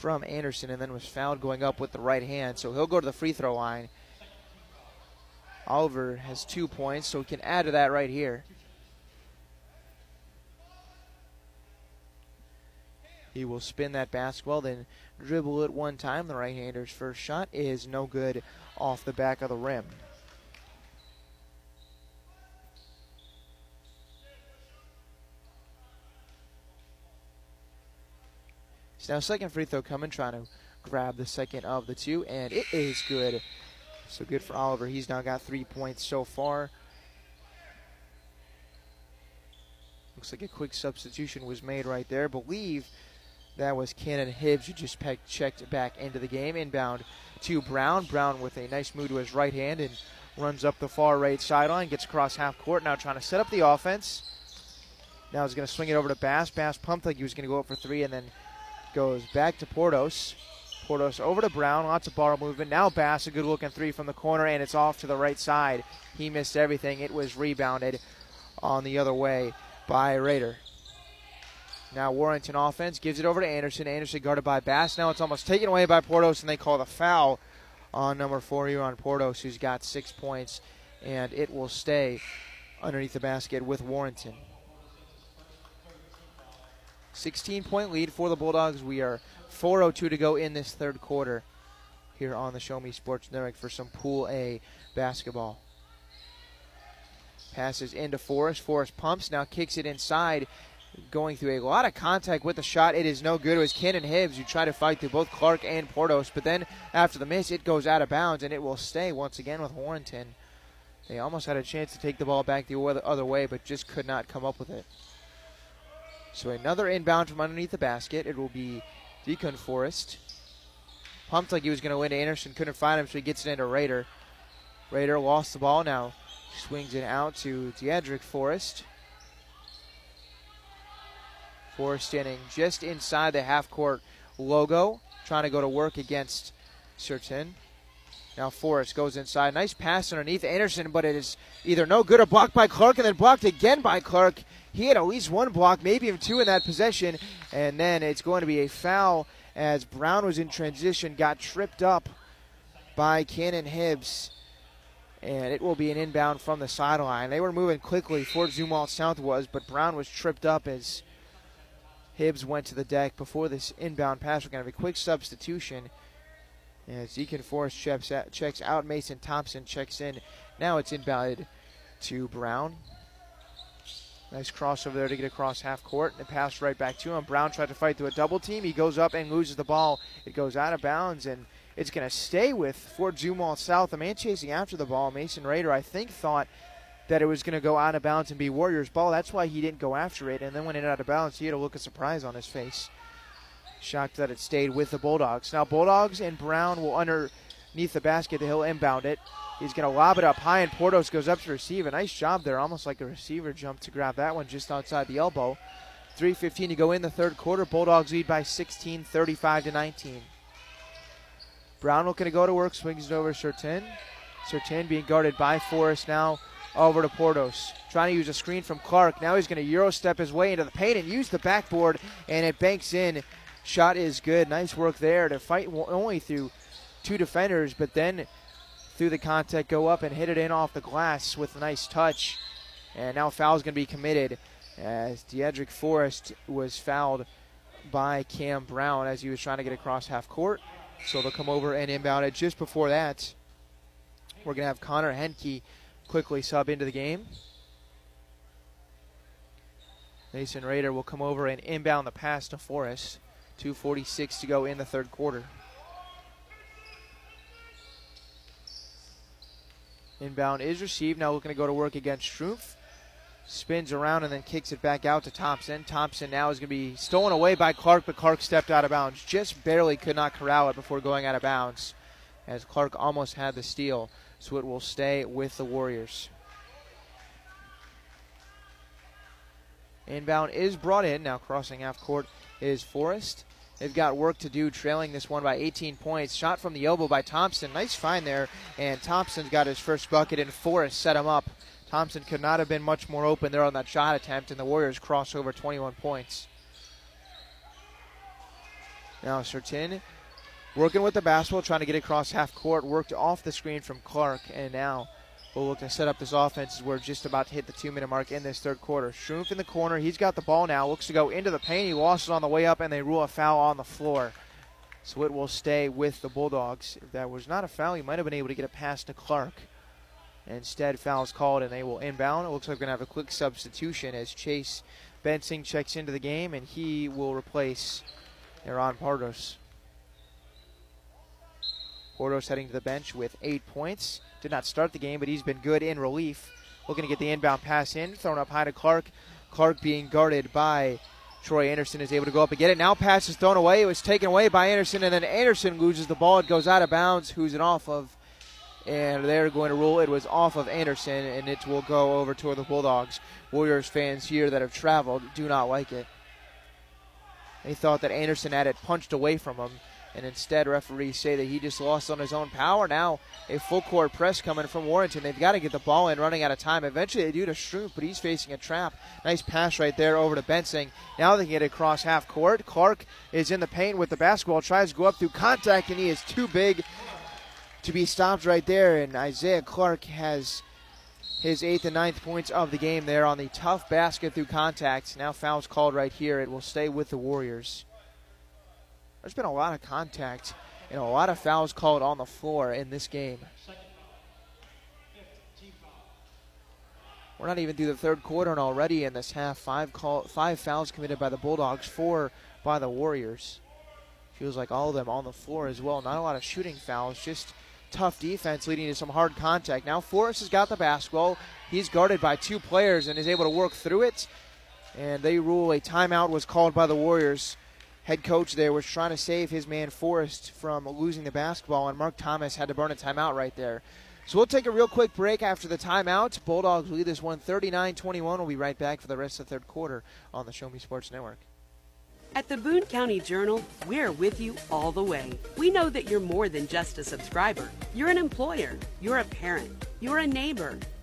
from Anderson and then was fouled going up with the right hand. So he'll go to the free throw line. Oliver has two points, so he can add to that right here. He will spin that basketball, then dribble it one time. The right hander's first shot is no good off the back of the rim. Now second free throw coming, trying to grab the second of the two, and it is good. So good for Oliver. He's now got three points so far. Looks like a quick substitution was made right there. Believe that was Cannon Hibbs who just pecked, checked back into the game. Inbound to Brown. Brown with a nice move to his right hand and runs up the far right sideline, gets across half court. Now trying to set up the offense. Now he's going to swing it over to Bass. Bass pumped like he was going to go up for three and then goes back to Portos. Portos over to Brown. Lots of ball movement. Now Bass, a good looking three from the corner, and it's off to the right side. He missed everything. It was rebounded on the other way by Raider. Now Warrenton offense gives it over to Anderson. Anderson guarded by Bass. Now it's almost taken away by Portos, and they call the foul on number four here on Portos, who's got six points, and it will stay underneath the basket with Warrenton. 16 point lead for the Bulldogs. We are 4.02 to go in this third quarter here on the Show Me Sports Network for some Pool A basketball. Passes into Forrest. Forrest pumps, now kicks it inside going through a lot of contact with the shot. It is no good. It was Cannon Hibbs who tried to fight through both Clark and Portos, but then after the miss, it goes out of bounds and it will stay once again with Warrenton. They almost had a chance to take the ball back the other way, but just could not come up with it. So another inbound from underneath the basket. It will be Deacon Forrest. Pumped like he was going to win. To Anderson couldn't find him, so he gets it into Raider. Raider lost the ball now. Swings it out to Diedrich Forrest. Forrest standing just inside the half court logo, trying to go to work against Sertin. Now Forrest goes inside. Nice pass underneath Anderson, but it is either no good or blocked by Clark and then blocked again by Clark. He had at least one block, maybe even two in that possession. And then it's going to be a foul as Brown was in transition, got tripped up by Cannon Hibbs. And it will be an inbound from the sideline. They were moving quickly. Fort Zumwalt South was, but Brown was tripped up as Hibbs went to the deck before this inbound pass. We're going to have a quick substitution. As Deacon Forrest checks out, checks out, Mason Thompson checks in. Now it's inbounded to Brown. Nice cross over there to get across half court. And pass right back to him. Brown tried to fight through a double team. He goes up and loses the ball. It goes out of bounds, and it's going to stay with Fort Zumwalt South. A man chasing after the ball, Mason Raider, I think thought that it was going to go out of bounds and be Warriors' ball. That's why he didn't go after it. And then when it out of bounds, he had a look of surprise on his face. Shocked that it stayed with the Bulldogs. Now Bulldogs and Brown will underneath the basket. He'll inbound it. He's going to lob it up high, and Portos goes up to receive. A nice job there, almost like a receiver jump to grab that one just outside the elbow. 3.15 to go in the third quarter. Bulldogs lead by 16, 35 to 19. Brown looking to go to work, swings it over Sertin. Sertin being guarded by Forrest now over to Portos. Trying to use a screen from Clark. Now he's going to Euro step his way into the paint and use the backboard, and it banks in. Shot is good. Nice work there to fight only through two defenders, but then through the contact, go up and hit it in off the glass with a nice touch. And now foul's going to be committed as Diedrich Forrest was fouled by Cam Brown as he was trying to get across half court. So they'll come over and inbound it. Just before that, we're going to have Connor Henke quickly sub into the game. Mason Raider will come over and inbound the pass to Forrest. 2.46 to go in the third quarter. Inbound is received. Now looking to go to work against Strumpf. Spins around and then kicks it back out to Thompson. Thompson now is going to be stolen away by Clark, but Clark stepped out of bounds. Just barely could not corral it before going out of bounds as Clark almost had the steal. So it will stay with the Warriors. Inbound is brought in. Now crossing half court is Forrest. They've got work to do, trailing this one by 18 points. Shot from the elbow by Thompson. Nice find there. And Thompson's got his first bucket, and Forrest set him up. Thompson could not have been much more open there on that shot attempt, and the Warriors cross over 21 points. Now Sertin working with the basketball, trying to get across half court, worked off the screen from Clark, and now will look to set up this offense as we're just about to hit the two minute mark in this third quarter. Strumpf in the corner. He's got the ball now. Looks to go into the paint. He lost it on the way up, and they rule a foul on the floor. So it will stay with the Bulldogs. If that was not a foul, he might have been able to get a pass to Clark. Instead, fouls called, and they will inbound. It looks like we're going to have a quick substitution as Chase Bensing checks into the game, and he will replace Aaron Portos. Portos heading to the bench with eight points. Did not start the game, but he's been good in relief. Looking to get the inbound pass in, thrown up high to Clark. Clark being guarded by Troy Anderson is able to go up and get it. Now pass is thrown away. It was taken away by Anderson, and then Anderson loses the ball. It goes out of bounds. Who's it off of? And they're going to rule it was off of Anderson, and it will go over to the Bulldogs. Warriors fans here that have traveled do not like it. They thought that Anderson had it punched away from him and instead referees say that he just lost on his own power. Now a full court press coming from Warrenton. They've got to get the ball in, running out of time. Eventually they do to Strumpf, but he's facing a trap. Nice pass right there over to Bensing. Now they can get across half court. Clark is in the paint with the basketball, tries to go up through contact, and he is too big to be stopped right there. And Isaiah Clark has his eighth and ninth points of the game there on the tough basket through contact. Now fouls called right here. It will stay with the Warriors. There's been a lot of contact and a lot of fouls called on the floor in this game. We're not even through the third quarter, and already in this half, five call, five fouls committed by the Bulldogs, four by the Warriors. Feels like all of them on the floor as well. Not a lot of shooting fouls, just tough defense leading to some hard contact. Now Forrest has got the basketball. He's guarded by two players and is able to work through it. And they rule a timeout was called by the Warriors head coach there was trying to save his man Forrest from losing the basketball, and Mark Thomas had to burn a timeout right there. So we'll take a real quick break after the timeout. Bulldogs lead this one 39 21. We'll be right back for the rest of the third quarter on the Show Me Sports Network. At the Boone County Journal, we're with you all the way. We know that you're more than just a subscriber. You're an employer, you're a parent, you're a neighbor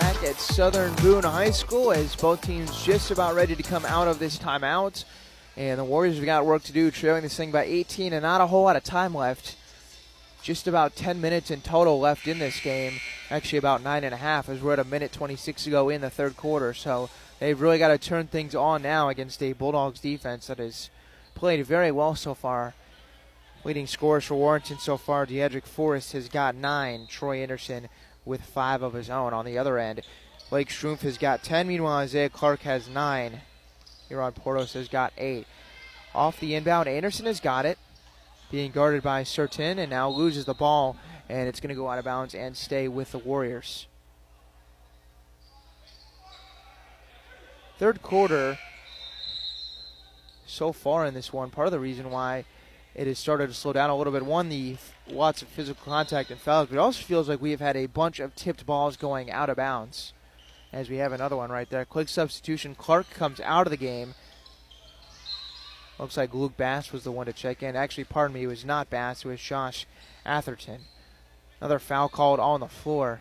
Back at Southern Boone High School as both teams just about ready to come out of this timeout. And the Warriors have got work to do, trailing this thing by 18 and not a whole lot of time left. Just about 10 minutes in total left in this game. Actually, about nine and a half, as we're at a minute 26 to go in the third quarter. So they've really got to turn things on now against a Bulldogs defense that has played very well so far. Leading scores for Warrenton so far, Diedrich Forrest has got nine. Troy Anderson with five of his own on the other end. Blake Schrumpf has got 10. Meanwhile, Isaiah Clark has nine. Huron Portos has got eight. Off the inbound, Anderson has got it. Being guarded by Sertin and now loses the ball, and it's going to go out of bounds and stay with the Warriors. Third quarter, so far in this one, part of the reason why it has started to slow down a little bit. One, the lots of physical contact and fouls, but it also feels like we have had a bunch of tipped balls going out of bounds. As we have another one right there. Quick substitution. Clark comes out of the game. Looks like Luke Bass was the one to check in. Actually, pardon me, it was not Bass, it was Josh Atherton. Another foul called on the floor.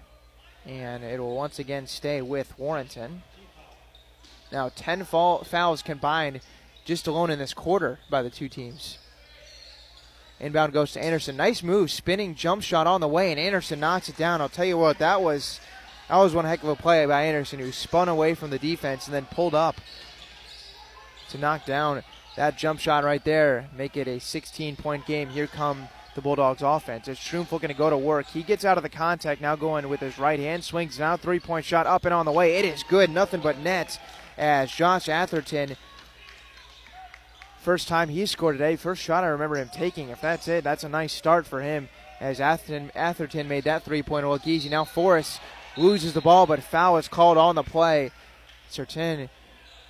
And it will once again stay with Warrenton. Now, 10 fouls combined just alone in this quarter by the two teams. Inbound goes to Anderson. Nice move, spinning jump shot on the way, and Anderson knocks it down. I'll tell you what, that was that was one heck of a play by Anderson, who spun away from the defense and then pulled up to knock down that jump shot right there. Make it a 16-point game. Here come the Bulldogs offense. It's Schrumpf looking to go to work. He gets out of the contact, now going with his right hand, swings now, three-point shot up and on the way. It is good, nothing but nets as Josh Atherton First time he scored today. First shot I remember him taking. If that's it, that's a nice start for him. As Atherton, Atherton made that three pointer look easy. Now Forrest loses the ball, but foul is called on the play. Sertin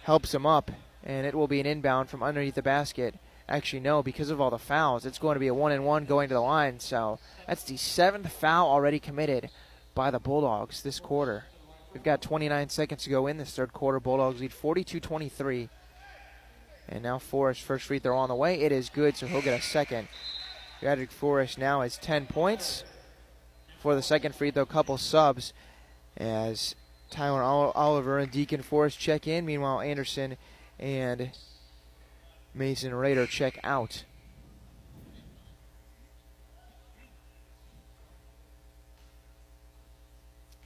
helps him up, and it will be an inbound from underneath the basket. Actually, no, because of all the fouls, it's going to be a one and one going to the line. So that's the seventh foul already committed by the Bulldogs this quarter. We've got 29 seconds to go in this third quarter. Bulldogs lead 42 23. And now Forrest first free throw on the way. It is good, so he'll get a second. Patrick Forrest now has 10 points. For the second free throw, couple subs as Tyler Oliver and Deacon Forrest check in. Meanwhile, Anderson and Mason Rader check out.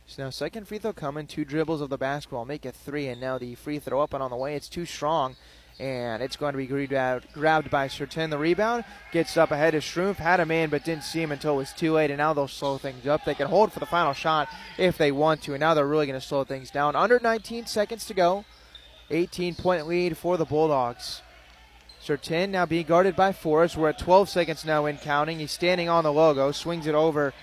So now second free throw coming, two dribbles of the basketball, make it three, and now the free throw up and on the way. It's too strong and it's going to be grabbed, by Sertin. The rebound gets up ahead of Schrumpf. Had him in, but didn't see him until it was too late, and now they'll slow things up. They can hold for the final shot if they want to, and now they're really going to slow things down. Under 19 seconds to go. 18 point lead for the Bulldogs. Sertin now being guarded by Forrest. We're at 12 seconds now in counting. He's standing on the logo, swings it over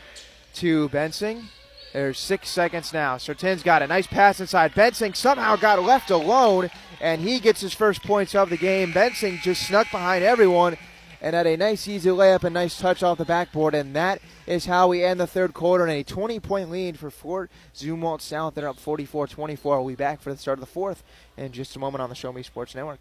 to Bensing. There's six seconds now. Sertin's got a nice pass inside. Bensing somehow got left alone and he gets his first points of the game. Bensing just snuck behind everyone and had a nice easy layup and nice touch off the backboard, and that is how we end the third quarter in a 20 point lead for Fort Zumwalt South. They're up 44 24. We'll be back for the start of the fourth in just a moment on the Show Me Sports Network.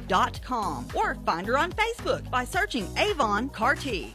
representative.com or find her on Facebook by searching Avon Carty.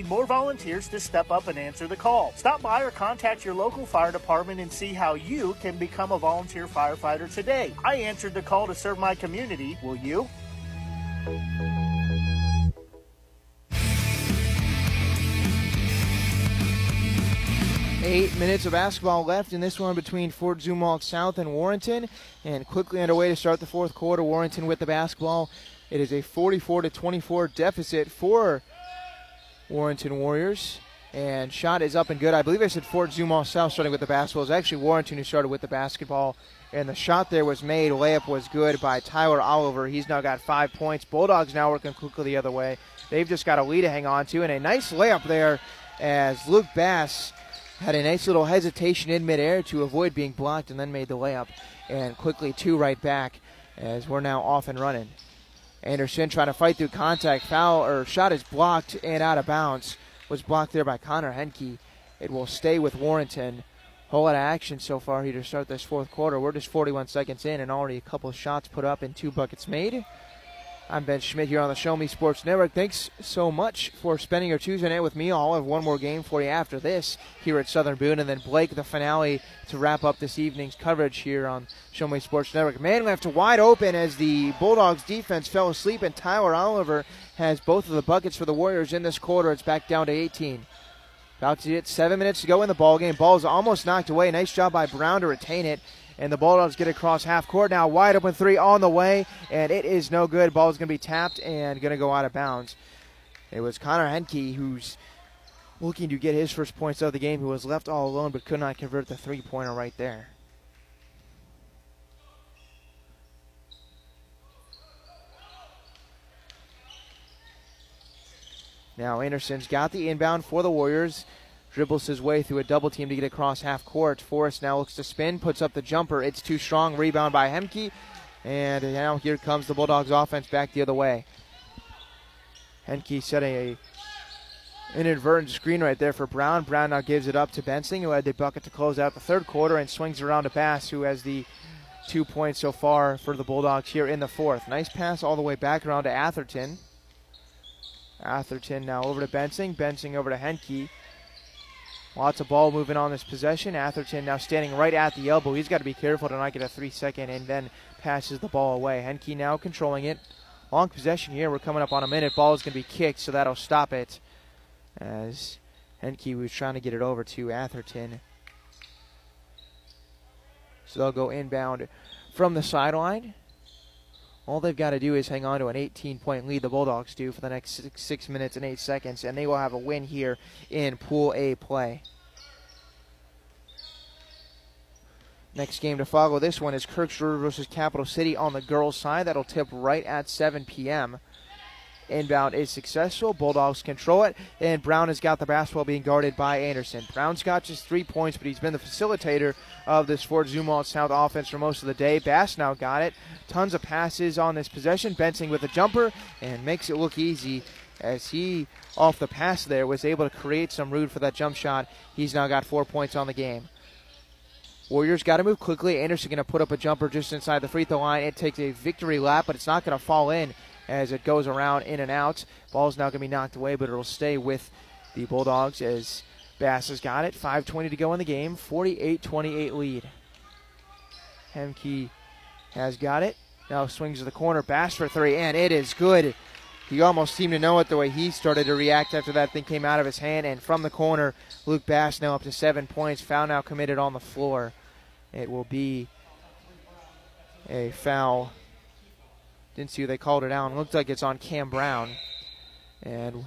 need more volunteers to step up and answer the call. Stop by or contact your local fire department and see how you can become a volunteer firefighter today. I answered the call to serve my community. Will you? Eight minutes of basketball left in this one between Fort Zumwalt South and Warrenton. And quickly underway to start the fourth quarter. Warrenton with the basketball. It is a 44 to 24 deficit for Warrenton Warriors. And shot is up and good. I believe I said Fort Zumwalt South starting with the basketball. It was actually Warrenton who started with the basketball. And the shot there was made. Layup was good by Tyler Oliver. He's now got five points. Bulldogs now working quickly the other way. They've just got a lead to hang on to. And a nice layup there as Luke Bass had a nice little hesitation in midair to avoid being blocked and then made the layup. And quickly two right back as we're now off and running. Anderson trying to fight through contact. Foul or shot is blocked and out of bounds. Was blocked there by Connor Henke. It will stay with Warrenton. Whole lot of action so far here to start this fourth quarter. We're just 41 seconds in and already a couple shots put up and two buckets made. I'm Ben Schmidt here on the Show Me Sports Network. Thanks so much for spending your Tuesday night with me. I'll have one more game for you after this here at Southern Boone, and then Blake, the finale to wrap up this evening's coverage here on Show Me Sports Network. Man left to wide open as the Bulldogs defense fell asleep, and Tyler Oliver has both of the buckets for the Warriors in this quarter. It's back down to 18. About to get seven minutes to go in the ball game. Ball's almost knocked away. Nice job by Brown to retain it. And the Bulldogs get across half court now. Wide open three on the way, and it is no good. Ball's going to be tapped and going to go out of bounds. It was Connor Henke who's looking to get his first points of the game, who was left all alone but could not convert the three pointer right there. Now Anderson's got the inbound for the Warriors dribbles his way through a double team to get across half court. Forrest now looks to spin, puts up the jumper. It's too strong. Rebound by Henke. And now here comes the Bulldogs offense back the other way. Henke setting a inadvertent screen right there for Brown. Brown now gives it up to Bensing, who had the bucket to close out the third quarter and swings around to Bass, who has the two points so far for the Bulldogs here in the fourth. Nice pass all the way back around to Atherton. Atherton now over to Bensing. Bensing over to Henke. Lots of ball moving on this possession. Atherton now standing right at the elbow. He's got to be careful to not get a three second and then passes the ball away. Henke now controlling it. Long possession here. We're coming up on a minute. Ball is going to be kicked, so that'll stop it. As Henke was trying to get it over to Atherton. So they'll go inbound from the sideline. All they've got to do is hang on to an 18 point lead, the Bulldogs do, for the next six, six, minutes and eight seconds, and they will have a win here in Pool A play. Next game to follow this one is Kirksville versus Capital City on the girls' side. That'll tip right at 7 p.m. Inbound is successful. Bulldogs control it, and Brown has got the basketball being guarded by Anderson. Brown's got just three points, but he's been the facilitator of this Fort Zumwalt South offense for most of the day. Bass now got it. Tons of passes on this possession. Bensing with a jumper and makes it look easy as he, off the pass there, was able to create some room for that jump shot. He's now got four points on the game. Warriors got to move quickly. Anderson going to put up a jumper just inside the free throw line. It takes a victory lap, but it's not going to fall in as it goes around in and out. Ball's now going to be knocked away, but it'll stay with the Bulldogs as Bass has got it. 5.20 to go in the game. 48 28 lead. Henke has got it. Now swings to the corner. Bass for three, and it is good. He almost seemed to know it the way he started to react after that thing came out of his hand. And from the corner, Luke Bass now up to seven points. Foul now committed on the floor. It will be a foul didn't see who they called it out. Looks like it's on Cam Brown. And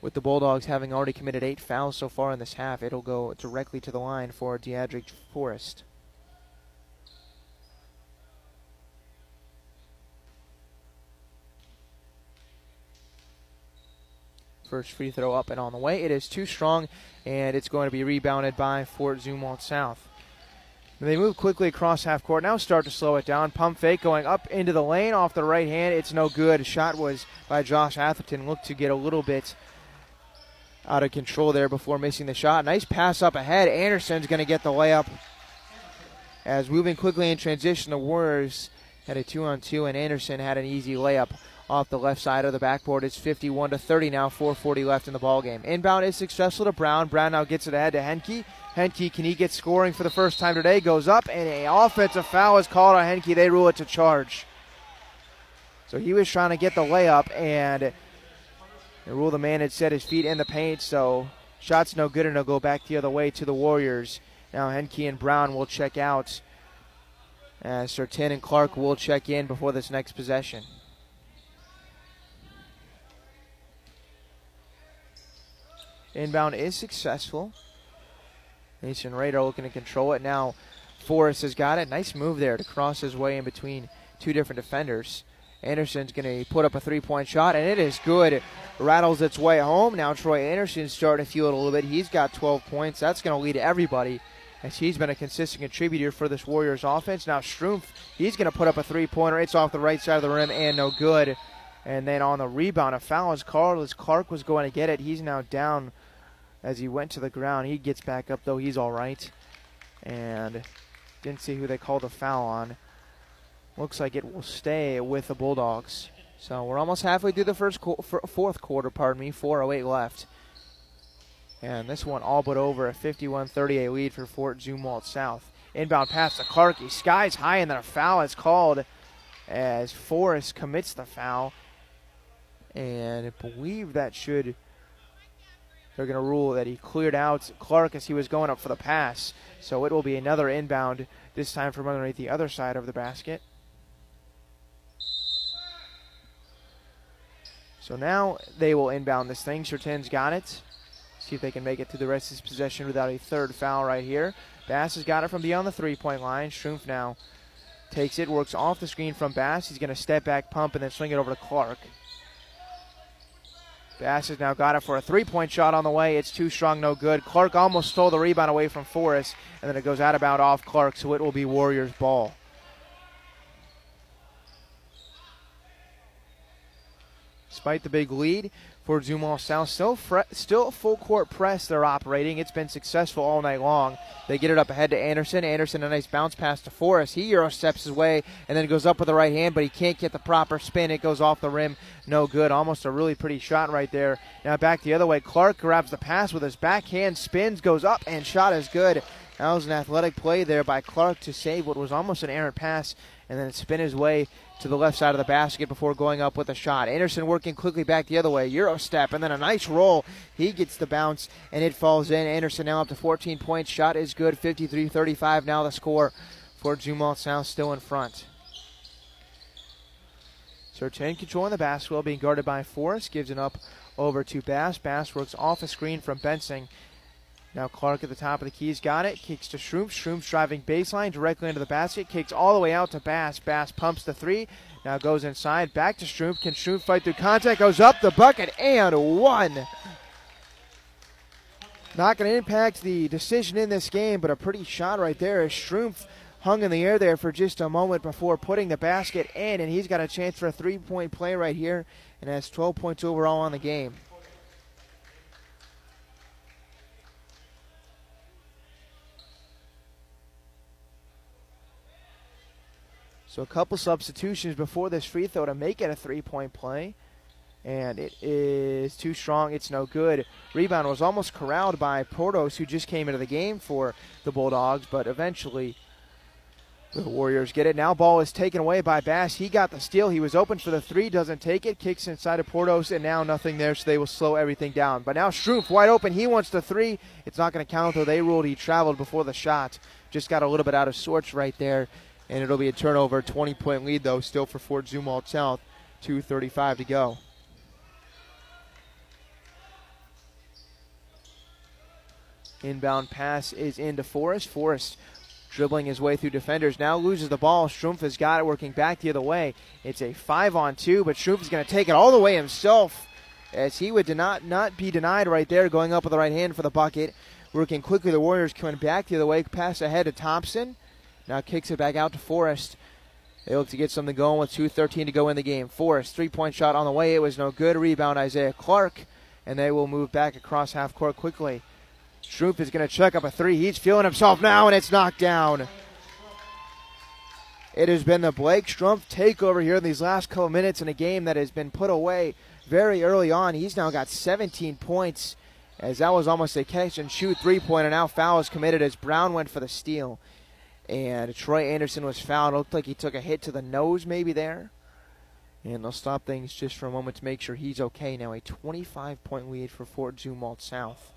with the Bulldogs having already committed eight fouls so far in this half, it'll go directly to the line for Diedrich Forrest. First free throw up and on the way. It is too strong, and it's going to be rebounded by Fort Zumwalt South. They move quickly across half court. Now start to slow it down. Pump fake going up into the lane off the right hand. It's no good. Shot was by Josh Atherton. Looked to get a little bit out of control there before missing the shot. Nice pass up ahead. Anderson's going to get the layup. As moving quickly in transition, the Warriors had a two on two, and Anderson had an easy layup off the left side of the backboard. It's 51 to 30 now, 4:40 left in the ball game. Inbound is successful to Brown. Brown now gets it ahead to Henke. Henke, can he get scoring for the first time today? Goes up, and an offensive foul is called on Henke. They rule it to charge. So he was trying to get the layup, and the rule the man had set his feet in the paint, so shot's no good, and it'll go back the other way to the Warriors. Now Henke and Brown will check out. As Sertin and Clark will check in before this next possession. Inbound is successful. Mason Rader looking to control it. Now Forrest has got it. Nice move there to cross his way in between two different defenders. Anderson's going to put up a three point shot, and it is good. It rattles its way home. Now Troy Anderson's starting to feel it a little bit. He's got 12 points. That's going to lead everybody as he's been a consistent contributor for this Warriors offense. Now Strumpf, he's going to put up a three pointer. It's off the right side of the rim and no good. And then on the rebound, a foul is called as Clark was going to get it. He's now down as he went to the ground. He gets back up though. He's all right. And didn't see who they called a foul on. Looks like it will stay with the Bulldogs. So we're almost halfway through the first qu- fourth quarter. Pardon me, 4:08 left. And this one all but over a 51-38 lead for Fort Zumwalt South. Inbound pass to Clarkey. Sky's high and then a foul is called as Forrest commits the foul. And I believe that should they're going to rule that he cleared out Clark as he was going up for the pass. So it will be another inbound, this time from underneath the other side of the basket. So now they will inbound this thing. Sertin's got it. See if they can make it through the rest of his possession without a third foul right here. Bass has got it from beyond the three point line. Strumpf now takes it, works off the screen from Bass. He's going to step back, pump, and then swing it over to Clark. Bass has now got it for a three point shot on the way. It's too strong, no good. Clark almost stole the rebound away from Forrest, and then it goes out of bounds off Clark, so it will be Warriors' ball. Despite the big lead, for Zumwalt South. Still, fre- still full court press they're operating. It's been successful all night long. They get it up ahead to Anderson. Anderson, a nice bounce pass to Forrest. He Euro steps his way and then goes up with the right hand, but he can't get the proper spin. It goes off the rim. No good. Almost a really pretty shot right there. Now back the other way. Clark grabs the pass with his backhand, spins, goes up, and shot is good. That was an athletic play there by Clark to save what was almost an errant pass and then spin his way to the left side of the basket before going up with a shot. Anderson working quickly back the other way. Euro step and then a nice roll. He gets the bounce and it falls in. Anderson now up to 14 points. Shot is good. 53 35 now the score for Zumwalt South still in front. Sertin controlling the basketball, being guarded by Forrest. Gives it up over to Bass. Bass works off a screen from Bensing. Now Clark at the top of the keys got it. Kicks to Shroom. Shroom's driving baseline directly into the basket. Kicks all the way out to Bass. Bass pumps the three. Now goes inside. Back to Shroom. Can Shroom fight through contact? Goes up the bucket and one. Not going to impact the decision in this game, but a pretty shot right there as Shroom hung in the air there for just a moment before putting the basket in, and he's got a chance for a three point play right here and has 12 points overall on the game. So a couple substitutions before this free throw to make it a three-point play. And it is too strong. It's no good. Rebound was almost corralled by Portos, who just came into the game for the Bulldogs, but eventually the Warriors get it. Now ball is taken away by Bass. He got the steal. He was open for the three, doesn't take it. Kicks inside of Portos, and now nothing there, so they will slow everything down. But now Strumpf wide open. He wants the three. It's not going to count, though. They ruled he traveled before the shot. Just got a little bit out of sorts right there and it'll be a turnover. 20 point lead, though, still for Fort Zumwalt South. 2.35 to go. Inbound pass is into Forrest. Forrest dribbling his way through defenders. Now loses the ball. Strumpf has got it working back the other way. It's a five on two, but Strumpf is going to take it all the way himself as he would not, not be denied right there going up with the right hand for the bucket. Working quickly, the Warriors coming back the other way. Pass ahead to Thompson. Now kicks it back out to Forrest. They look to get something going with 2.13 to go in the game. Forrest, three point shot on the way. It was no good. Rebound, Isaiah Clark. And they will move back across half court quickly. Strumpf is going to check up a three. He's feeling himself now, and it's knocked down. It has been the Blake Strumpf takeover here in these last couple minutes in a game that has been put away very early on. He's now got 17 points, as that was almost a catch and shoot three and Now foul is committed as Brown went for the steal and Troy Anderson was fouled. Looked like he took a hit to the nose, maybe there. And they'll stop things just for a moment to make sure he's okay. Now a 25 point lead for Fort Zumwalt South.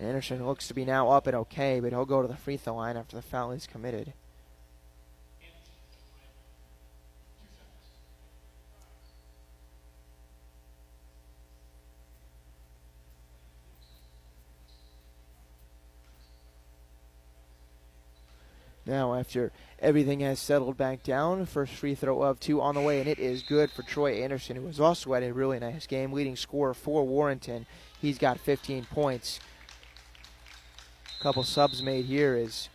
Anderson looks to be now up and okay, but he'll go to the free throw line after the foul is committed. Now, after everything has settled back down, first free throw of two on the way, and it is good for Troy Anderson, who was also had a really nice game, leading scorer for Warrenton. He's got 15 points. Couple subs made here is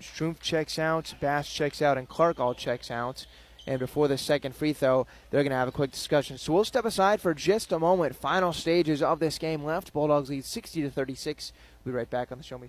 Strumpf checks out, Bass checks out, and Clark all checks out. And before the second free throw, they're going to have a quick discussion. So we'll step aside for just a moment. Final stages of this game left. Bulldogs lead 60 to 36. We'll be right back on the Show Me.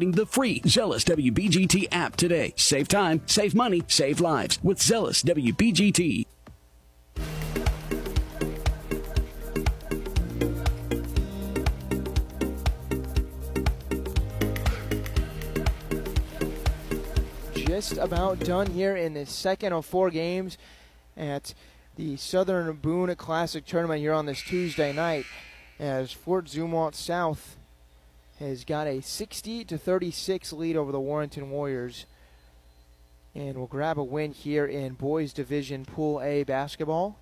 downloading the free Zealous WBGT app today. Save time, save money, save lives with Zealous WBGT. Just about done here in the second of four games at the Southern Boone Classic Tournament here on this Tuesday night as Fort Zumwalt South has got a 60 to 36 lead over the Warrenton Warriors and will grab a win here in boys division pool A basketball.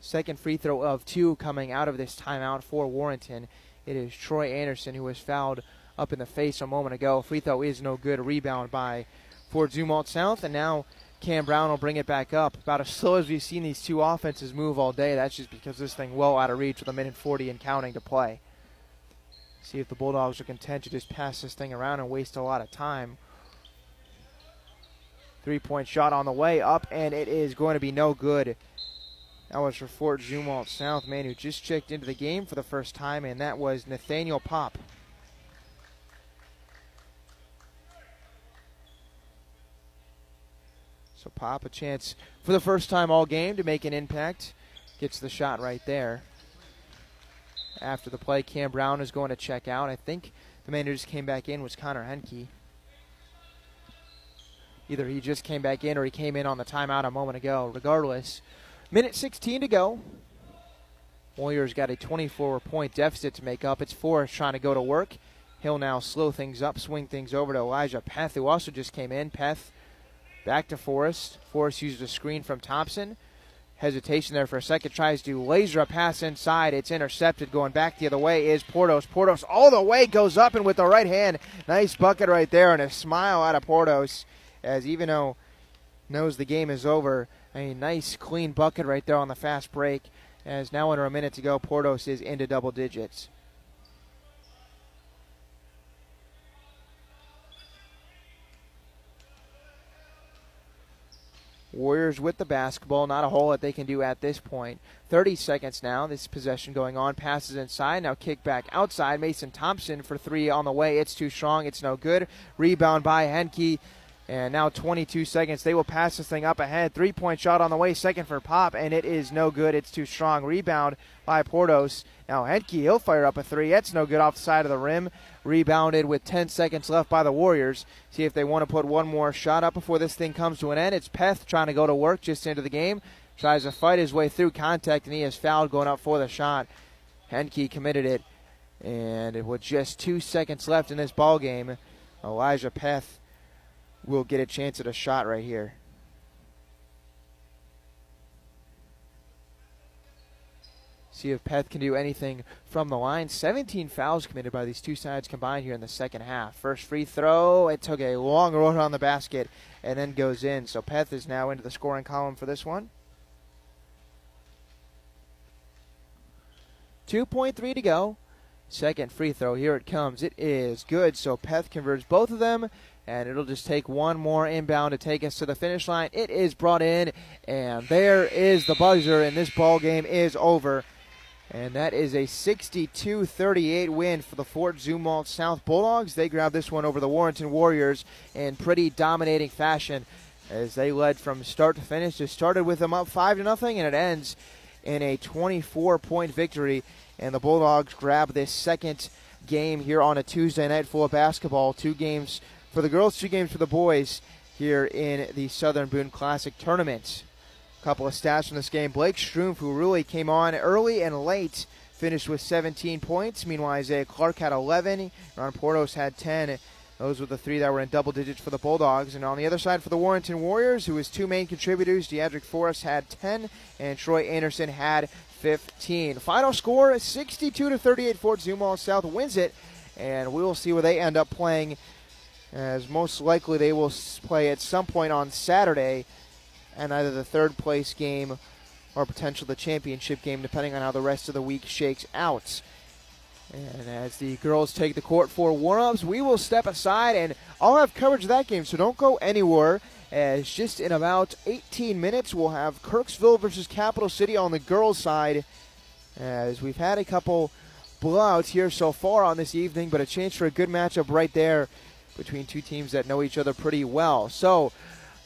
Second free throw of two coming out of this timeout for Warrenton. It is Troy Anderson who was fouled up in the face a moment ago. Free throw is no good. Rebound by Fort Zumwalt South, and now Cam Brown will bring it back up. About as slow as we've seen these two offenses move all day. That's just because this thing well out of reach with a minute 40 and counting to play. See if the Bulldogs are content to just pass this thing around and waste a lot of time. Three point shot on the way up, and it is going to be no good. That was for Fort Zumwalt South, man, who just checked into the game for the first time, and that was Nathaniel Pop. So Pop a chance for the first time all game to make an impact. Gets the shot right there after the play. Cam Brown is going to check out. I think the man who just came back in was Connor Henke. Either he just came back in or he came in on the timeout a moment ago. Regardless, minute 16 to go. Warriors got a 24 point deficit to make up. It's Forrest trying to go to work. He'll now slow things up, swing things over to Elijah Peth, who also just came in. Peth back to Forrest. Forrest uses a screen from Thompson hesitation there for a second. Tries to laser a pass inside. It's intercepted. Going back the other way is Portos. Portos all the way goes up and with the right hand. Nice bucket right there and a smile out of Portos as even though knows the game is over, a nice clean bucket right there on the fast break. As now under a minute to go, Portos is into double digits. Warriors with the basketball. Not a whole lot they can do at this point. 30 seconds now. This possession going on. Passes inside. Now kick back outside. Mason Thompson for three on the way. It's too strong. It's no good. Rebound by Henke. And now 22 seconds. They will pass this thing up ahead. Three point shot on the way. Second for Pop. And it is no good. It's too strong. Rebound by Portos. Now Henke, he'll fire up a three. That's no good off the side of the rim. Rebounded with 10 seconds left by the Warriors. See if they want to put one more shot up before this thing comes to an end. It's Peth trying to go to work just into the game. Tries to fight his way through contact, and he is fouled going up for the shot. Henke committed it. And with just two seconds left in this ball game, Elijah Peth will get a chance at a shot right here. See if Peth can do anything from the line. 17 fouls committed by these two sides combined here in the second half. First free throw, it took a long road on the basket and then goes in. So Peth is now into the scoring column for this one. 2.3 to go. Second free throw, here it comes. It is good. So Peth converts both of them, and it'll just take one more inbound to take us to the finish line. It is brought in, and there is the buzzer, and this ball game is over. And that is a 62 38 win for the Fort Zumwalt South Bulldogs. They grab this one over the Warrenton Warriors in pretty dominating fashion as they led from start to finish. It started with them up 5 to nothing, and it ends in a 24 point victory. And the Bulldogs grab this second game here on a Tuesday night full of basketball. Two games for the girls, two games for the boys here in the Southern Boone Classic tournament. Couple of stats from this game. Blake Strumpf, who really came on early and late, finished with 17 points. Meanwhile, Isaiah Clark had 11. Ron Portos had 10. Those were the three that were in double digits for the Bulldogs. And on the other side for the Warrenton Warriors, who was two main contributors, Diedrich Forrest had 10 and Troy Anderson had 15. Final score 62 to 38. Fort Zumwalt South wins it, and we will see where they end up playing. As most likely they will play at some point on Saturday, and either the third place game or potential the championship game, depending on how the rest of the week shakes out. And as the girls take the court for warm-ups, we will step aside and I'll have coverage of that game, so don't go anywhere. As just in about 18 minutes, we'll have Kirksville versus Capital City on the girls' side. As we've had a couple blowouts here so far on this evening, but a chance for a good matchup right there between two teams that know each other pretty well. So,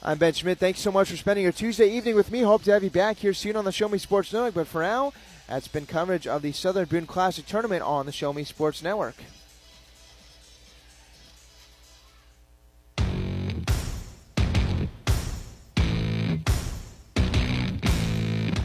I'm Ben Schmidt. Thanks so much for spending your Tuesday evening with me. Hope to have you back here soon on the Show Me Sports Network. But for now, that's been coverage of the Southern Boone Classic Tournament on the Show Me Sports Network.